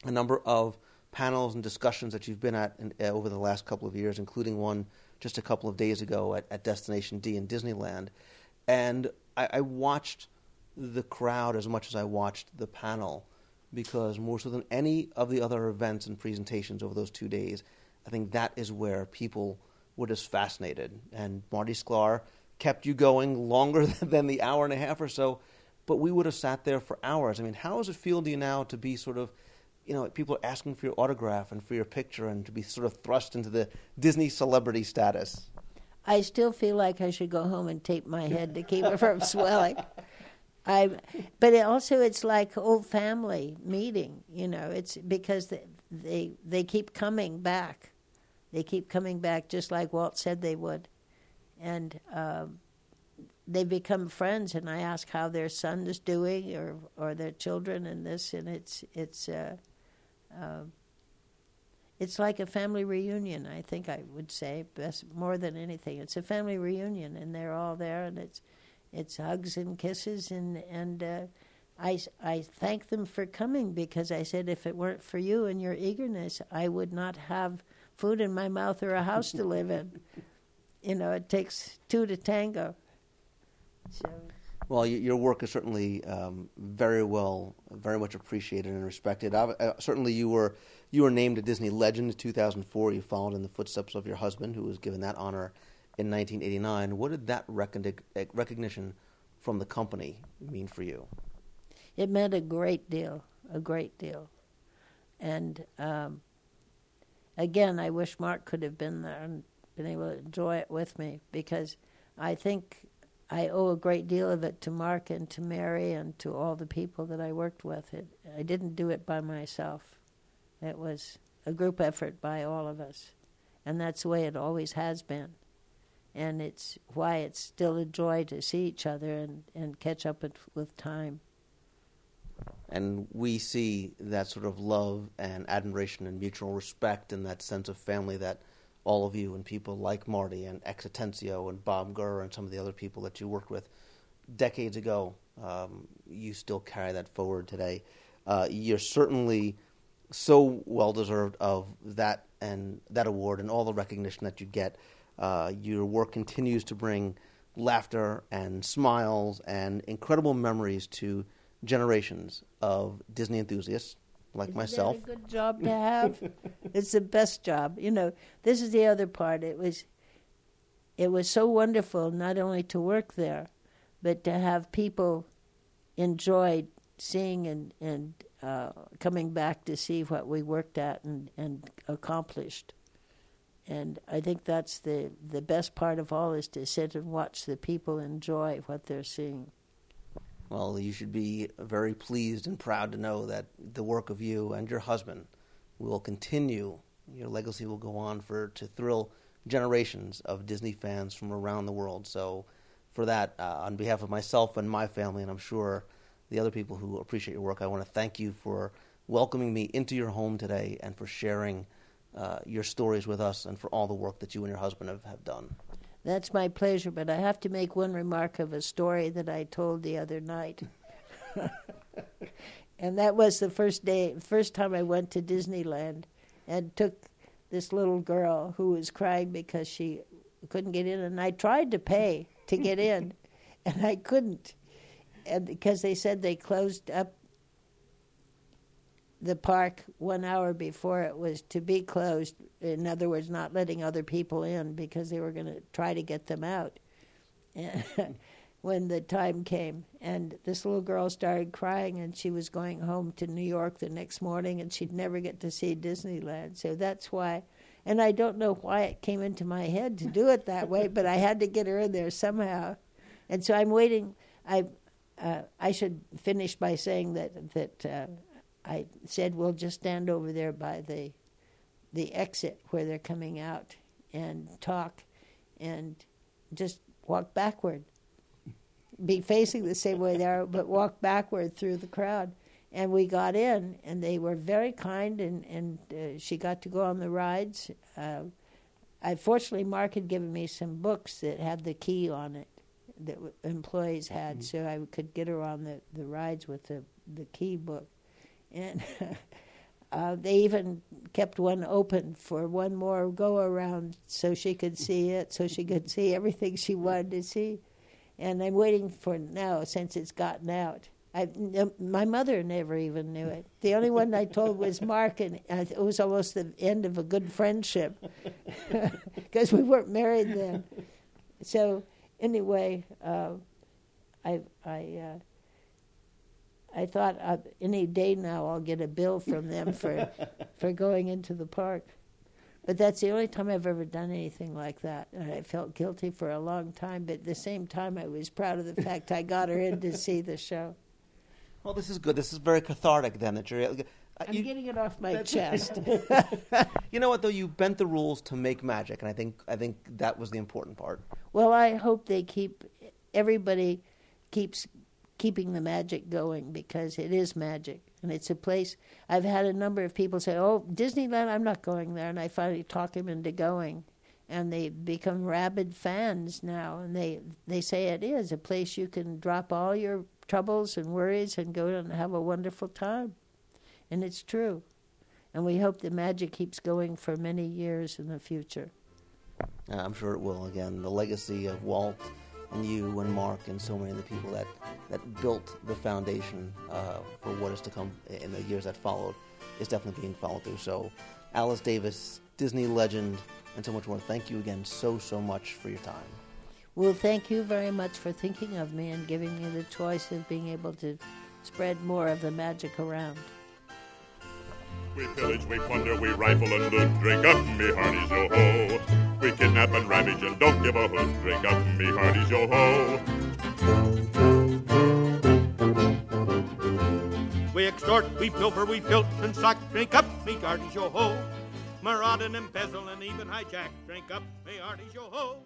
a number of panels and discussions that you've been at in, uh, over the last couple of years, including one just a couple of days ago at, at Destination D in Disneyland. And I, I watched the crowd as much as I watched the panel because more so than any of the other events and presentations over those two days, I think that is where people were just fascinated. And Marty Sklar kept you going longer than the hour and a half or so, but we would have sat there for hours. I mean, how does it feel to you now to be sort of, you know, people are asking for your autograph and for your picture and to be sort of thrust into the Disney celebrity status? I still feel like I should go home and tape my head to keep it from swelling. I, but it also it's like old family meeting. You know, it's because they, they they keep coming back. They keep coming back, just like Walt said they would, and um, they become friends. And I ask how their son is doing, or or their children, and this, and it's it's. Uh, uh, it's like a family reunion. I think I would say best more than anything. It's a family reunion, and they're all there, and it's it's hugs and kisses and and uh, I I thank them for coming because I said if it weren't for you and your eagerness, I would not have food in my mouth or a house to live in. You know, it takes two to tango. Well, your work is certainly um, very well, very much appreciated and respected. Uh, certainly, you were you were named a Disney legend in 2004. You followed in the footsteps of your husband, who was given that honor in 1989. What did that recognition from the company mean for you? It meant a great deal, a great deal. And um, again, I wish Marc could have been there and been able to enjoy it with me because I think I owe a great deal of it to Marc and to Mary and to all the people that I worked with. It, I didn't do it by myself. It was a group effort by all of us. And that's the way it always has been and it's why it's still a joy to see each other and, and catch up with, with time. And we see that sort of love and admiration and mutual respect and that sense of family that all of you and people like Marty and X Atencio and Bob Gurr and some of the other people that you worked with decades ago, um, you still carry that forward today. Uh, you're certainly so well deserved of that and that award and all the recognition that you get. Uh, your work continues to bring laughter and smiles and incredible memories to generations of Disney enthusiasts like Isn't myself. That a good job to have. it's the best job. You know, this is the other part. It was, it was so wonderful not only to work there, but to have people enjoy seeing and and uh, coming back to see what we worked at and and accomplished and I think that's the the best part of all is to sit and watch the people enjoy what they're seeing. Well, you should be very pleased and proud to know that the work of you and your husband will continue. Your legacy will go on for to thrill generations of Disney fans from around the world. So, for that, uh, on behalf of myself and my family, and I'm sure the other people who appreciate your work, I want to thank you for welcoming me into your home today and for sharing uh, your stories with us and for all the work that you and your husband have, have done. That's my pleasure, but I have to make one remark of a story that I told the other night. and that was the first day, first time I went to Disneyland and took this little girl who was crying because she couldn't get in, and I tried to pay to get in, and I couldn't, and because they said they closed up the park one hour before it was to be closed. In other words, not letting other people in because they were going to try to get them out. when the time came, and this little girl started crying, and she was going home to New York the next morning, and she'd never get to see Disneyland. So that's why. And I don't know why it came into my head to do it that way, but I had to get her in there somehow. And so I'm waiting. I uh, I should finish by saying that that uh, I said we'll just stand over there by the the exit where they're coming out and talk and just walk backward. Be facing the same way they are, but walk backward through the crowd. And we got in, and they were very kind, and and uh, she got to go on the rides. Uh, I fortunately Marc had given me some books that had the key on it that w- employees had, so I could get her on the, the rides with the the key book, and uh, they even kept one open for one more go around so she could see it, so she could see everything she wanted to see, and I'm waiting for now since it's gotten out. I, my mother never even knew it. The only one I told was Marc, and uh, it was almost the end of a good friendship because we weren't married then. So anyway, uh, I I uh, I thought uh, any day now I'll get a bill from them for for going into the park. But that's the only time I've ever done anything like that, and I felt guilty for a long time. But at the same time, I was proud of the fact I got her in to see the show. Well, this is good. This is very cathartic then that you're. uh, I'm you- getting it off my chest. You know what though? You bent the rules to make magic, and I think I think that was the important part. Well, I hope they keep everybody keeps keeping the magic going because it is magic and it's a place. I've had a number of people say, "Oh, Disneyland, I'm not going there," and I finally talk them into going, and they become rabid fans now, and they they say it is a place you can drop all your troubles and worries and go and have a wonderful time, and it's true, and we hope the magic keeps going for many years in the future. I'm sure it will. Again, the legacy of Walt and you and Marc and so many of the people that, that built the foundation uh, for what is to come in the years that followed is definitely being followed through. So, Alice Davis, Disney legend, and so much more. Thank you again so, so much for your time. Well, thank you very much for thinking of me and giving me the choice of being able to spread more of the magic around. We pillage, we plunder, we rifle and loot. Drink up, me hearties, yo ho. We kidnap and ravage and don't give a hoot. Drink up, me hearties, yo ho. We extort, we pilfer, we filch and suck. Drink up, me hearties, yo ho. Maraud and embezzle and even hijack. Drink up, me hearties, yo ho.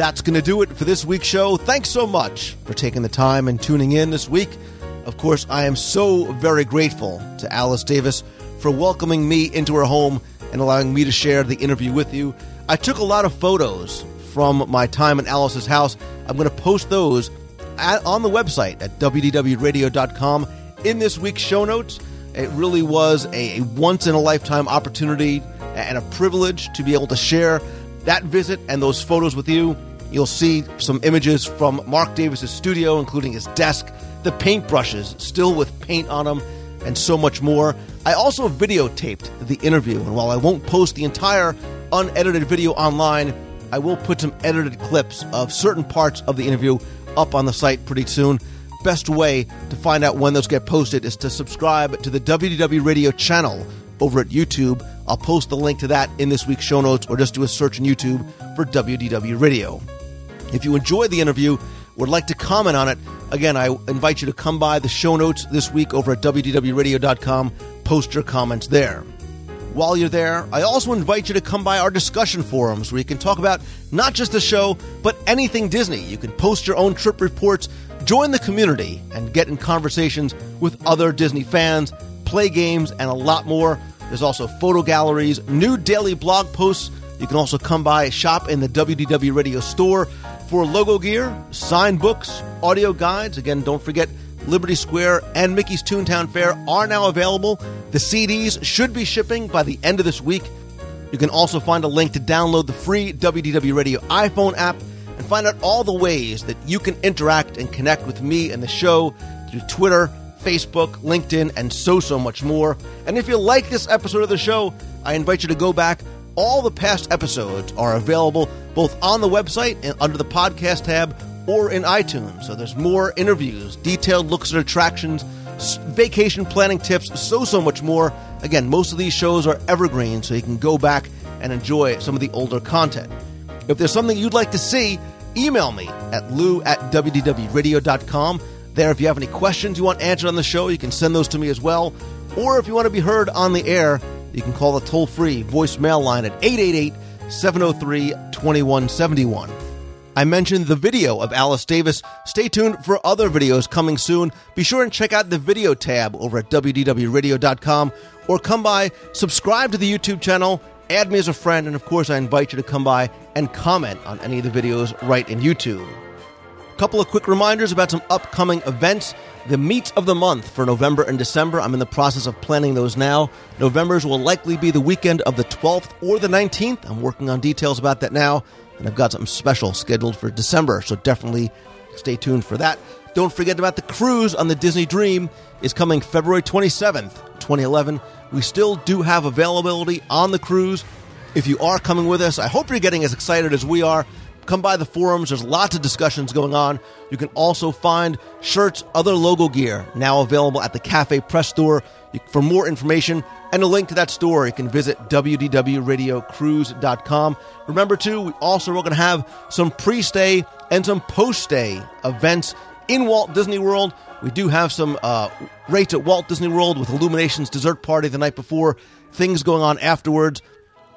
That's going to do it for this week's show. Thanks so much for taking the time and tuning in this week. Of course, I am so very grateful to Alice Davis for welcoming me into her home and allowing me to share the interview with you. I took a lot of photos from my time in Alice's house. I'm going to post those at, on the website at wdwradio.com in this week's show notes. It really was a, a once in a lifetime opportunity and a privilege to be able to share that visit and those photos with you. You'll see some images from Marc Davis's studio, including his desk, the paintbrushes still with paint on them, and so much more. I also videotaped the interview, and while I won't post the entire unedited video online, I will put some edited clips of certain parts of the interview up on the site pretty soon. Best way to find out when those get posted is to subscribe to the WDW Radio channel over at YouTube. I'll post the link to that in this week's show notes or just do a search in YouTube for WDW Radio. If you enjoyed the interview, would like to comment on it, again, I invite you to come by the show notes this week over at WDWRadio.com. Post your comments there. While you're there, I also invite you to come by our discussion forums where you can talk about not just the show, but anything Disney. You can post your own trip reports, join the community, and get in conversations with other Disney fans, play games, and a lot more. There's also photo galleries, new daily blog posts. You can also come by, shop in the WDW Radio store, for logo gear, signed books, audio guides. Again, don't forget Liberty Square and Mickey's Toontown Fair are now available. The CDs should be shipping by the end of this week. You can also find a link to download the free WDW Radio iPhone app and find out all the ways that you can interact and connect with me and the show through Twitter, Facebook, LinkedIn, and so, so much more. And if you like this episode of the show, I invite you to go back. All the past episodes are available both on the website and under the podcast tab or in iTunes. So there's more interviews, detailed looks at attractions, vacation planning tips, so, so much more. Again, most of these shows are evergreen, so you can go back and enjoy some of the older content. If there's something you'd like to see, email me at lou at wdwradio.com. There, if you have any questions you want answered on the show, you can send those to me as well. Or if you want to be heard on the air, you can call the toll free voicemail line at 888 703 2171. I mentioned the video of Alice Davis. Stay tuned for other videos coming soon. Be sure and check out the video tab over at wdwradio.com or come by, subscribe to the YouTube channel, add me as a friend, and of course, I invite you to come by and comment on any of the videos right in YouTube. Couple of quick reminders about some upcoming events. The meets of the month for November and December. I'm in the process of planning those now. November's will likely be the weekend of the 12th or the 19th. I'm working on details about that now, and I've got something special scheduled for December, so definitely stay tuned for that. Don't forget about the cruise on the Disney Dream is coming February 27th, 2011. We still do have availability on the cruise. If you are coming with us, I hope you're getting as excited as we are. Come by the forums. There's lots of discussions going on. You can also find shirts, other logo gear now available at the Cafe Press Store. For more information and a link to that store, you can visit www.radiocruise.com. Remember, too, we also are going to have some pre stay and some post stay events in Walt Disney World. We do have some uh, rates at Walt Disney World with IllumiNations dessert party the night before, things going on afterwards.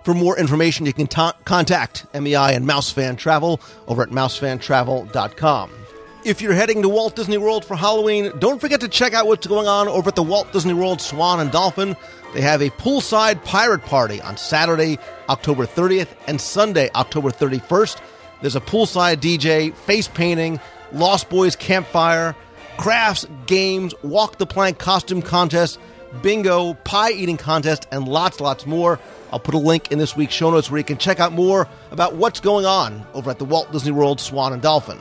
For more information, you can ta- contact MEI and Mousefan Travel over at mousefantravel.com. If you're heading to Walt Disney World for Halloween, don't forget to check out what's going on over at the Walt Disney World Swan and Dolphin. They have a poolside pirate party on Saturday, October 30th, and Sunday, October 31st. There's a poolside DJ, face painting, Lost Boys campfire, crafts, games, walk the plank costume contest, bingo, pie eating contest, and lots, lots more. I'll put a link in this week's show notes where you can check out more about what's going on over at the Walt Disney World Swan and Dolphin.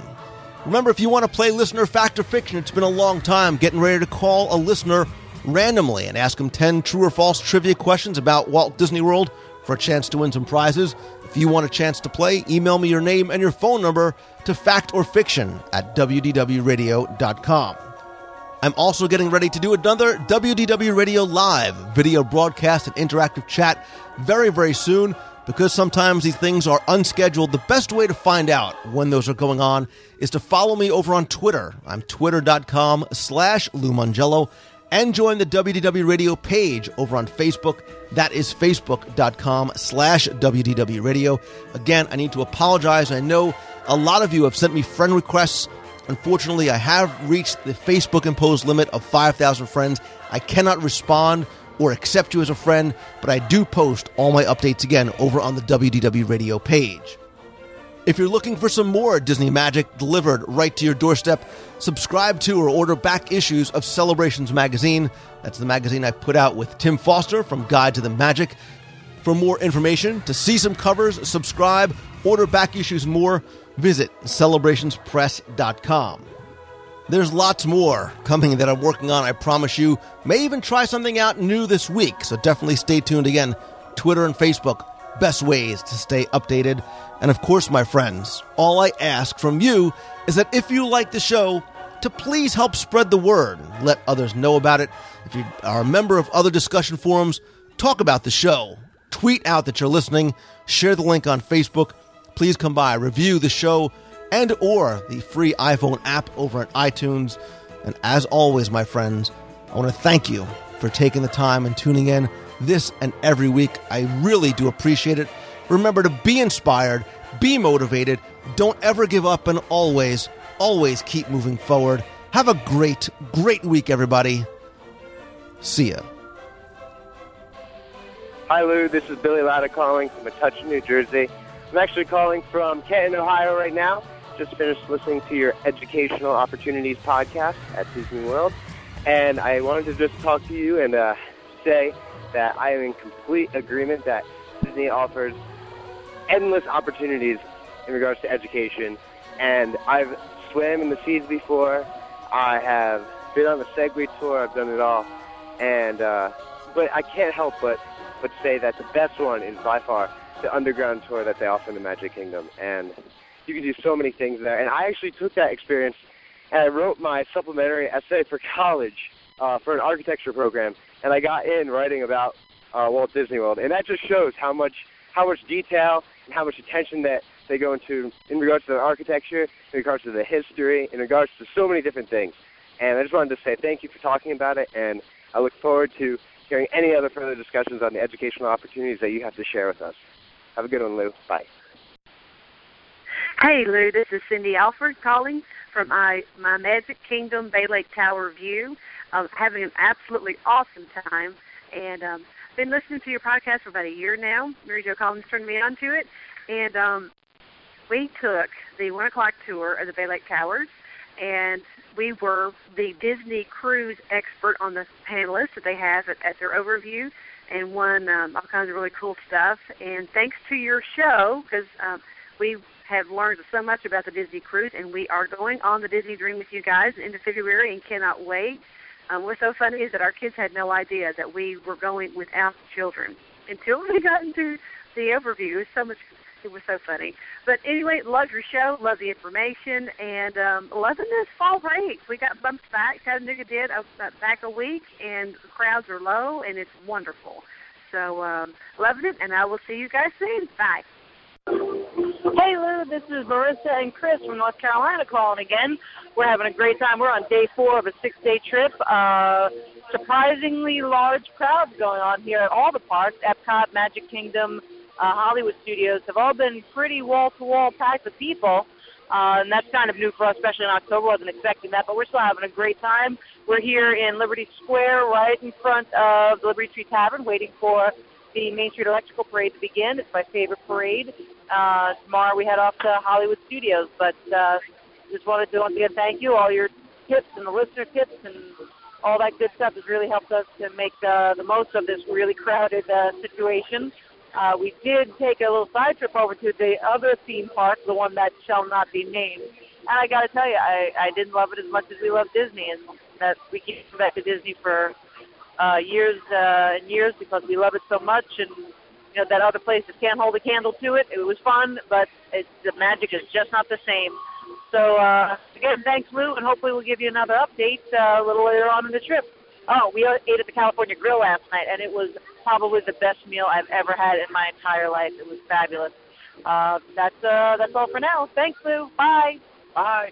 Remember, if you want to play listener fact or fiction, it's been a long time getting ready to call a listener randomly and ask them 10 true or false trivia questions about Walt Disney World for a chance to win some prizes. If you want a chance to play, email me your name and your phone number to fact or fiction at wdwradio.com. I'm also getting ready to do another WDW Radio Live video broadcast and interactive chat very, very soon. Because sometimes these things are unscheduled, the best way to find out when those are going on is to follow me over on Twitter. I'm twitter.com slash Lou Mongello and join the WDW Radio page over on Facebook. That is facebook.com slash WDW Radio. Again, I need to apologize. I know a lot of you have sent me friend requests. Unfortunately, I have reached the Facebook imposed limit of 5,000 friends. I cannot respond or accept you as a friend, but I do post all my updates again over on the WDW Radio page. If you're looking for some more Disney magic delivered right to your doorstep, subscribe to or order back issues of Celebrations Magazine. That's the magazine I put out with Tim Foster from Guide to the Magic. For more information, to see some covers, subscribe, order back issues more, visit celebrationspress.com. There's lots more coming that I'm working on, I promise you. May even try something out new this week, so definitely stay tuned again. Twitter and Facebook, best ways to stay updated. And of course, my friends, all I ask from you is that if you like the show, to please help spread the word. Let others know about it. If you are a member of other discussion forums, talk about the show. Tweet out that you're listening. Share the link on Facebook. Please come by, review the show and or the free iPhone app over at iTunes. And as always, my friends, I want to thank you for taking the time and tuning in this and every week. I really do appreciate it. Remember to be inspired, be motivated, don't ever give up, and always, always keep moving forward. Have a great, great week, everybody. See ya. Hi, Lou. This is Billy Latta calling from Metuchen, New Jersey. I'm actually calling from Canton, Ohio right now. just finished listening to your Educational Opportunities podcast at Disney World, and I wanted to just talk to you and uh, say that I am in complete agreement that Disney offers endless opportunities in regards to education. And I've swam in the seas before. I have been on the Segway tour. I've done it all. And uh, but I can't help but but say that the best one is by far the underground tour that they offer in the Magic Kingdom. And you can do so many things there. And I actually took that experience and I wrote my supplementary essay for college uh, for an architecture program. And I got in writing about uh, Walt Disney World, and that just shows how much how much detail and how much attention that they go into in regards to the architecture, in regards to the history, in regards to so many different things. And I just wanted to say thank you for talking about it, and I look forward to hearing any other further discussions on the educational opportunities that you have to share with us. Have a good one, Lou. Bye. Hey Lou, this is Cindy Alford calling from my my Magic Kingdom Bay Lake Tower view. I'm having an absolutely awesome time, and um, been listening to your podcast for about a year now. Mary Jo Collins turned me on to it, and um, we took the one o'clock tour of the Bay Lake Towers, and we were the Disney cruise expert on the panelists that they have at, at their overview, and won um, all kinds of really cool stuff. And thanks to your show, because um, we have learned so much about the Disney cruise, and we are going on the Disney Dream with you guys into February, and cannot wait. Um, what's so funny is that our kids had no idea that we were going without children until we got into the overview. It was so much. It was so funny. But anyway, love your show, love the information, and um, loving this fall break. We got bumped back. Chattanooga did uh, back a week, and the crowds are low, and it's wonderful. So um, loving it, and I will see you guys soon. Bye. Hey Lou, this is Marissa and Chris from North Carolina calling again. We're having a great time. We're on day four of a six day trip. Uh, surprisingly large crowds going on here at all the parks Epcot, Magic Kingdom, uh, Hollywood Studios have all been pretty wall to wall packed with people. Uh, and that's kind of new for us, especially in October. Wasn't expecting that, but we're still having a great time. We're here in Liberty Square, right in front of the Liberty Tree Tavern, waiting for the Main Street Electrical Parade to begin. It's my favorite parade. Uh, tomorrow we head off to Hollywood Studios, but uh, just wanted to once again thank you. All your tips and the listener tips and all that good stuff has really helped us to make uh, the most of this really crowded uh, situation. Uh, we did take a little side trip over to the other theme park, the one that shall not be named. And I got to tell you, I, I didn't love it as much as we love Disney, and that we keep coming back to Disney for uh, years uh, and years because we love it so much, and you know that other places can't hold a candle to it. It was fun, but it, the magic is just not the same. So uh, again, thanks, Lou, and hopefully we'll give you another update uh, a little later on in the trip. Oh, we ate at the California Grill last night, and it was probably the best meal I've ever had in my entire life. It was fabulous. Uh, that's uh, that's all for now. Thanks, Lou. Bye. Bye.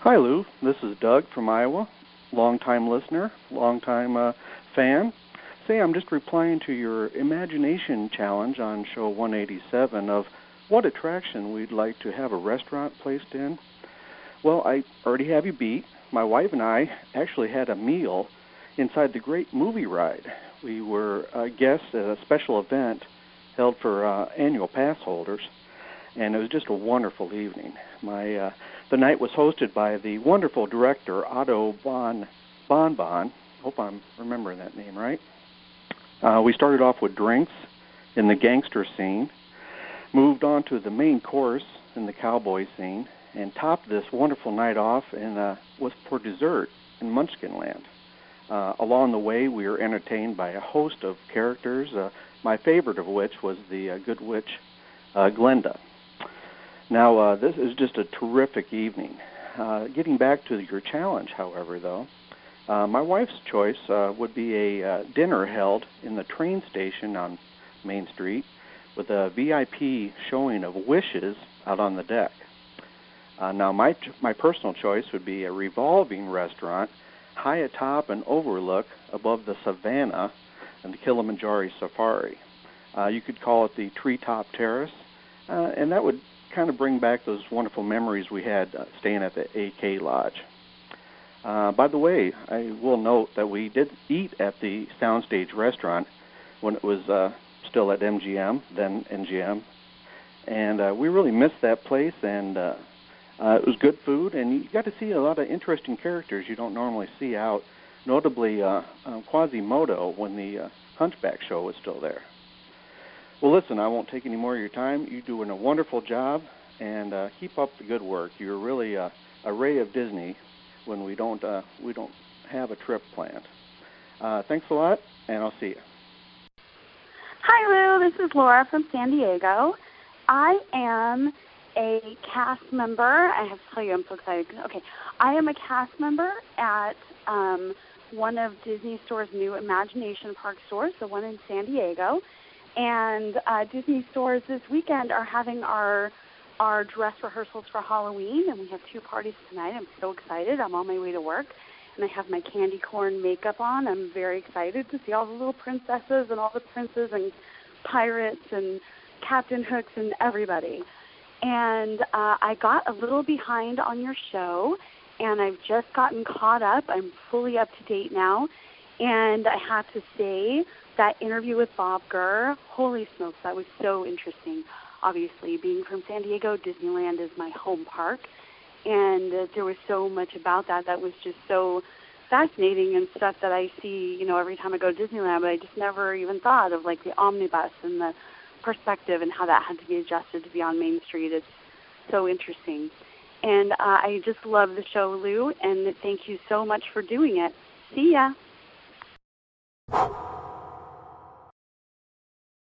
Hi, Lou. This is Doug from Iowa, longtime listener, longtime uh, fan. Say, I'm just replying to your imagination challenge on show 187 of what attraction we'd like to have a restaurant placed in. Well, I already have you beat. My wife and I actually had a meal inside the Great Movie Ride. We were uh, guests at a special event held for uh, annual pass holders, and it was just a wonderful evening. My uh, the night was hosted by the wonderful director Otto Bon Bonbon. Hope I'm remembering that name right. Uh, we started off with drinks in the gangster scene, moved on to the main course in the cowboy scene, and topped this wonderful night off and uh, was for dessert in Munchkinland. Uh, along the way, we were entertained by a host of characters, uh, my favorite of which was the uh, good witch uh, Glenda. Now, uh, this is just a terrific evening. Uh, getting back to your challenge, however, though, uh, my wife's choice uh, would be a uh, dinner held in the train station on Main Street with a VIP showing of Wishes out on the deck. Uh, now, my my personal choice would be a revolving restaurant high atop and overlook above the savannah and the Kilimanjaro Safari. Uh, you could call it the Treetop Terrace, uh, and that would kind of bring back those wonderful memories we had uh, staying at the AK Lodge. Uh, by the way, I will note that we did eat at the Soundstage restaurant when it was uh, still at MGM, then NGM, and uh, we really missed that place. And uh, uh, it was good food, and you got to see a lot of interesting characters you don't normally see out. Notably, uh, uh, Quasimodo when the uh, Hunchback show was still there. Well, listen, I won't take any more of your time. You're doing a wonderful job, and uh, keep up the good work. You're really a, a ray of Disney when we don't uh, we don't have a trip planned. Uh, thanks a lot, and I'll see you. Hi, Lou. This is Laura from San Diego. I am a cast member. I have to tell you, I'm so excited. Okay, I am a cast member at um, one of Disney Store's new Imagination Park stores, the one in San Diego. And uh, Disney Stores this weekend are having our our dress rehearsals for Halloween, and we have two parties tonight. I'm so excited. I'm on my way to work, and I have my candy corn makeup on. I'm very excited to see all the little princesses and all the princes and pirates and Captain Hooks and everybody. And uh, I got a little behind on your show, and I've just gotten caught up. I'm fully up to date now. And I have to say, that interview with Bob Gurr, holy smokes, that was so interesting. Obviously, being from San Diego, Disneyland is my home park. And uh, there was so much about that that was just so fascinating and stuff that I see, you know, every time I go to Disneyland, but I just never even thought of like the omnibus and the perspective and how that had to be adjusted to be on Main Street. It's so interesting. And uh, I just love the show, Lou, and thank you so much for doing it. See ya.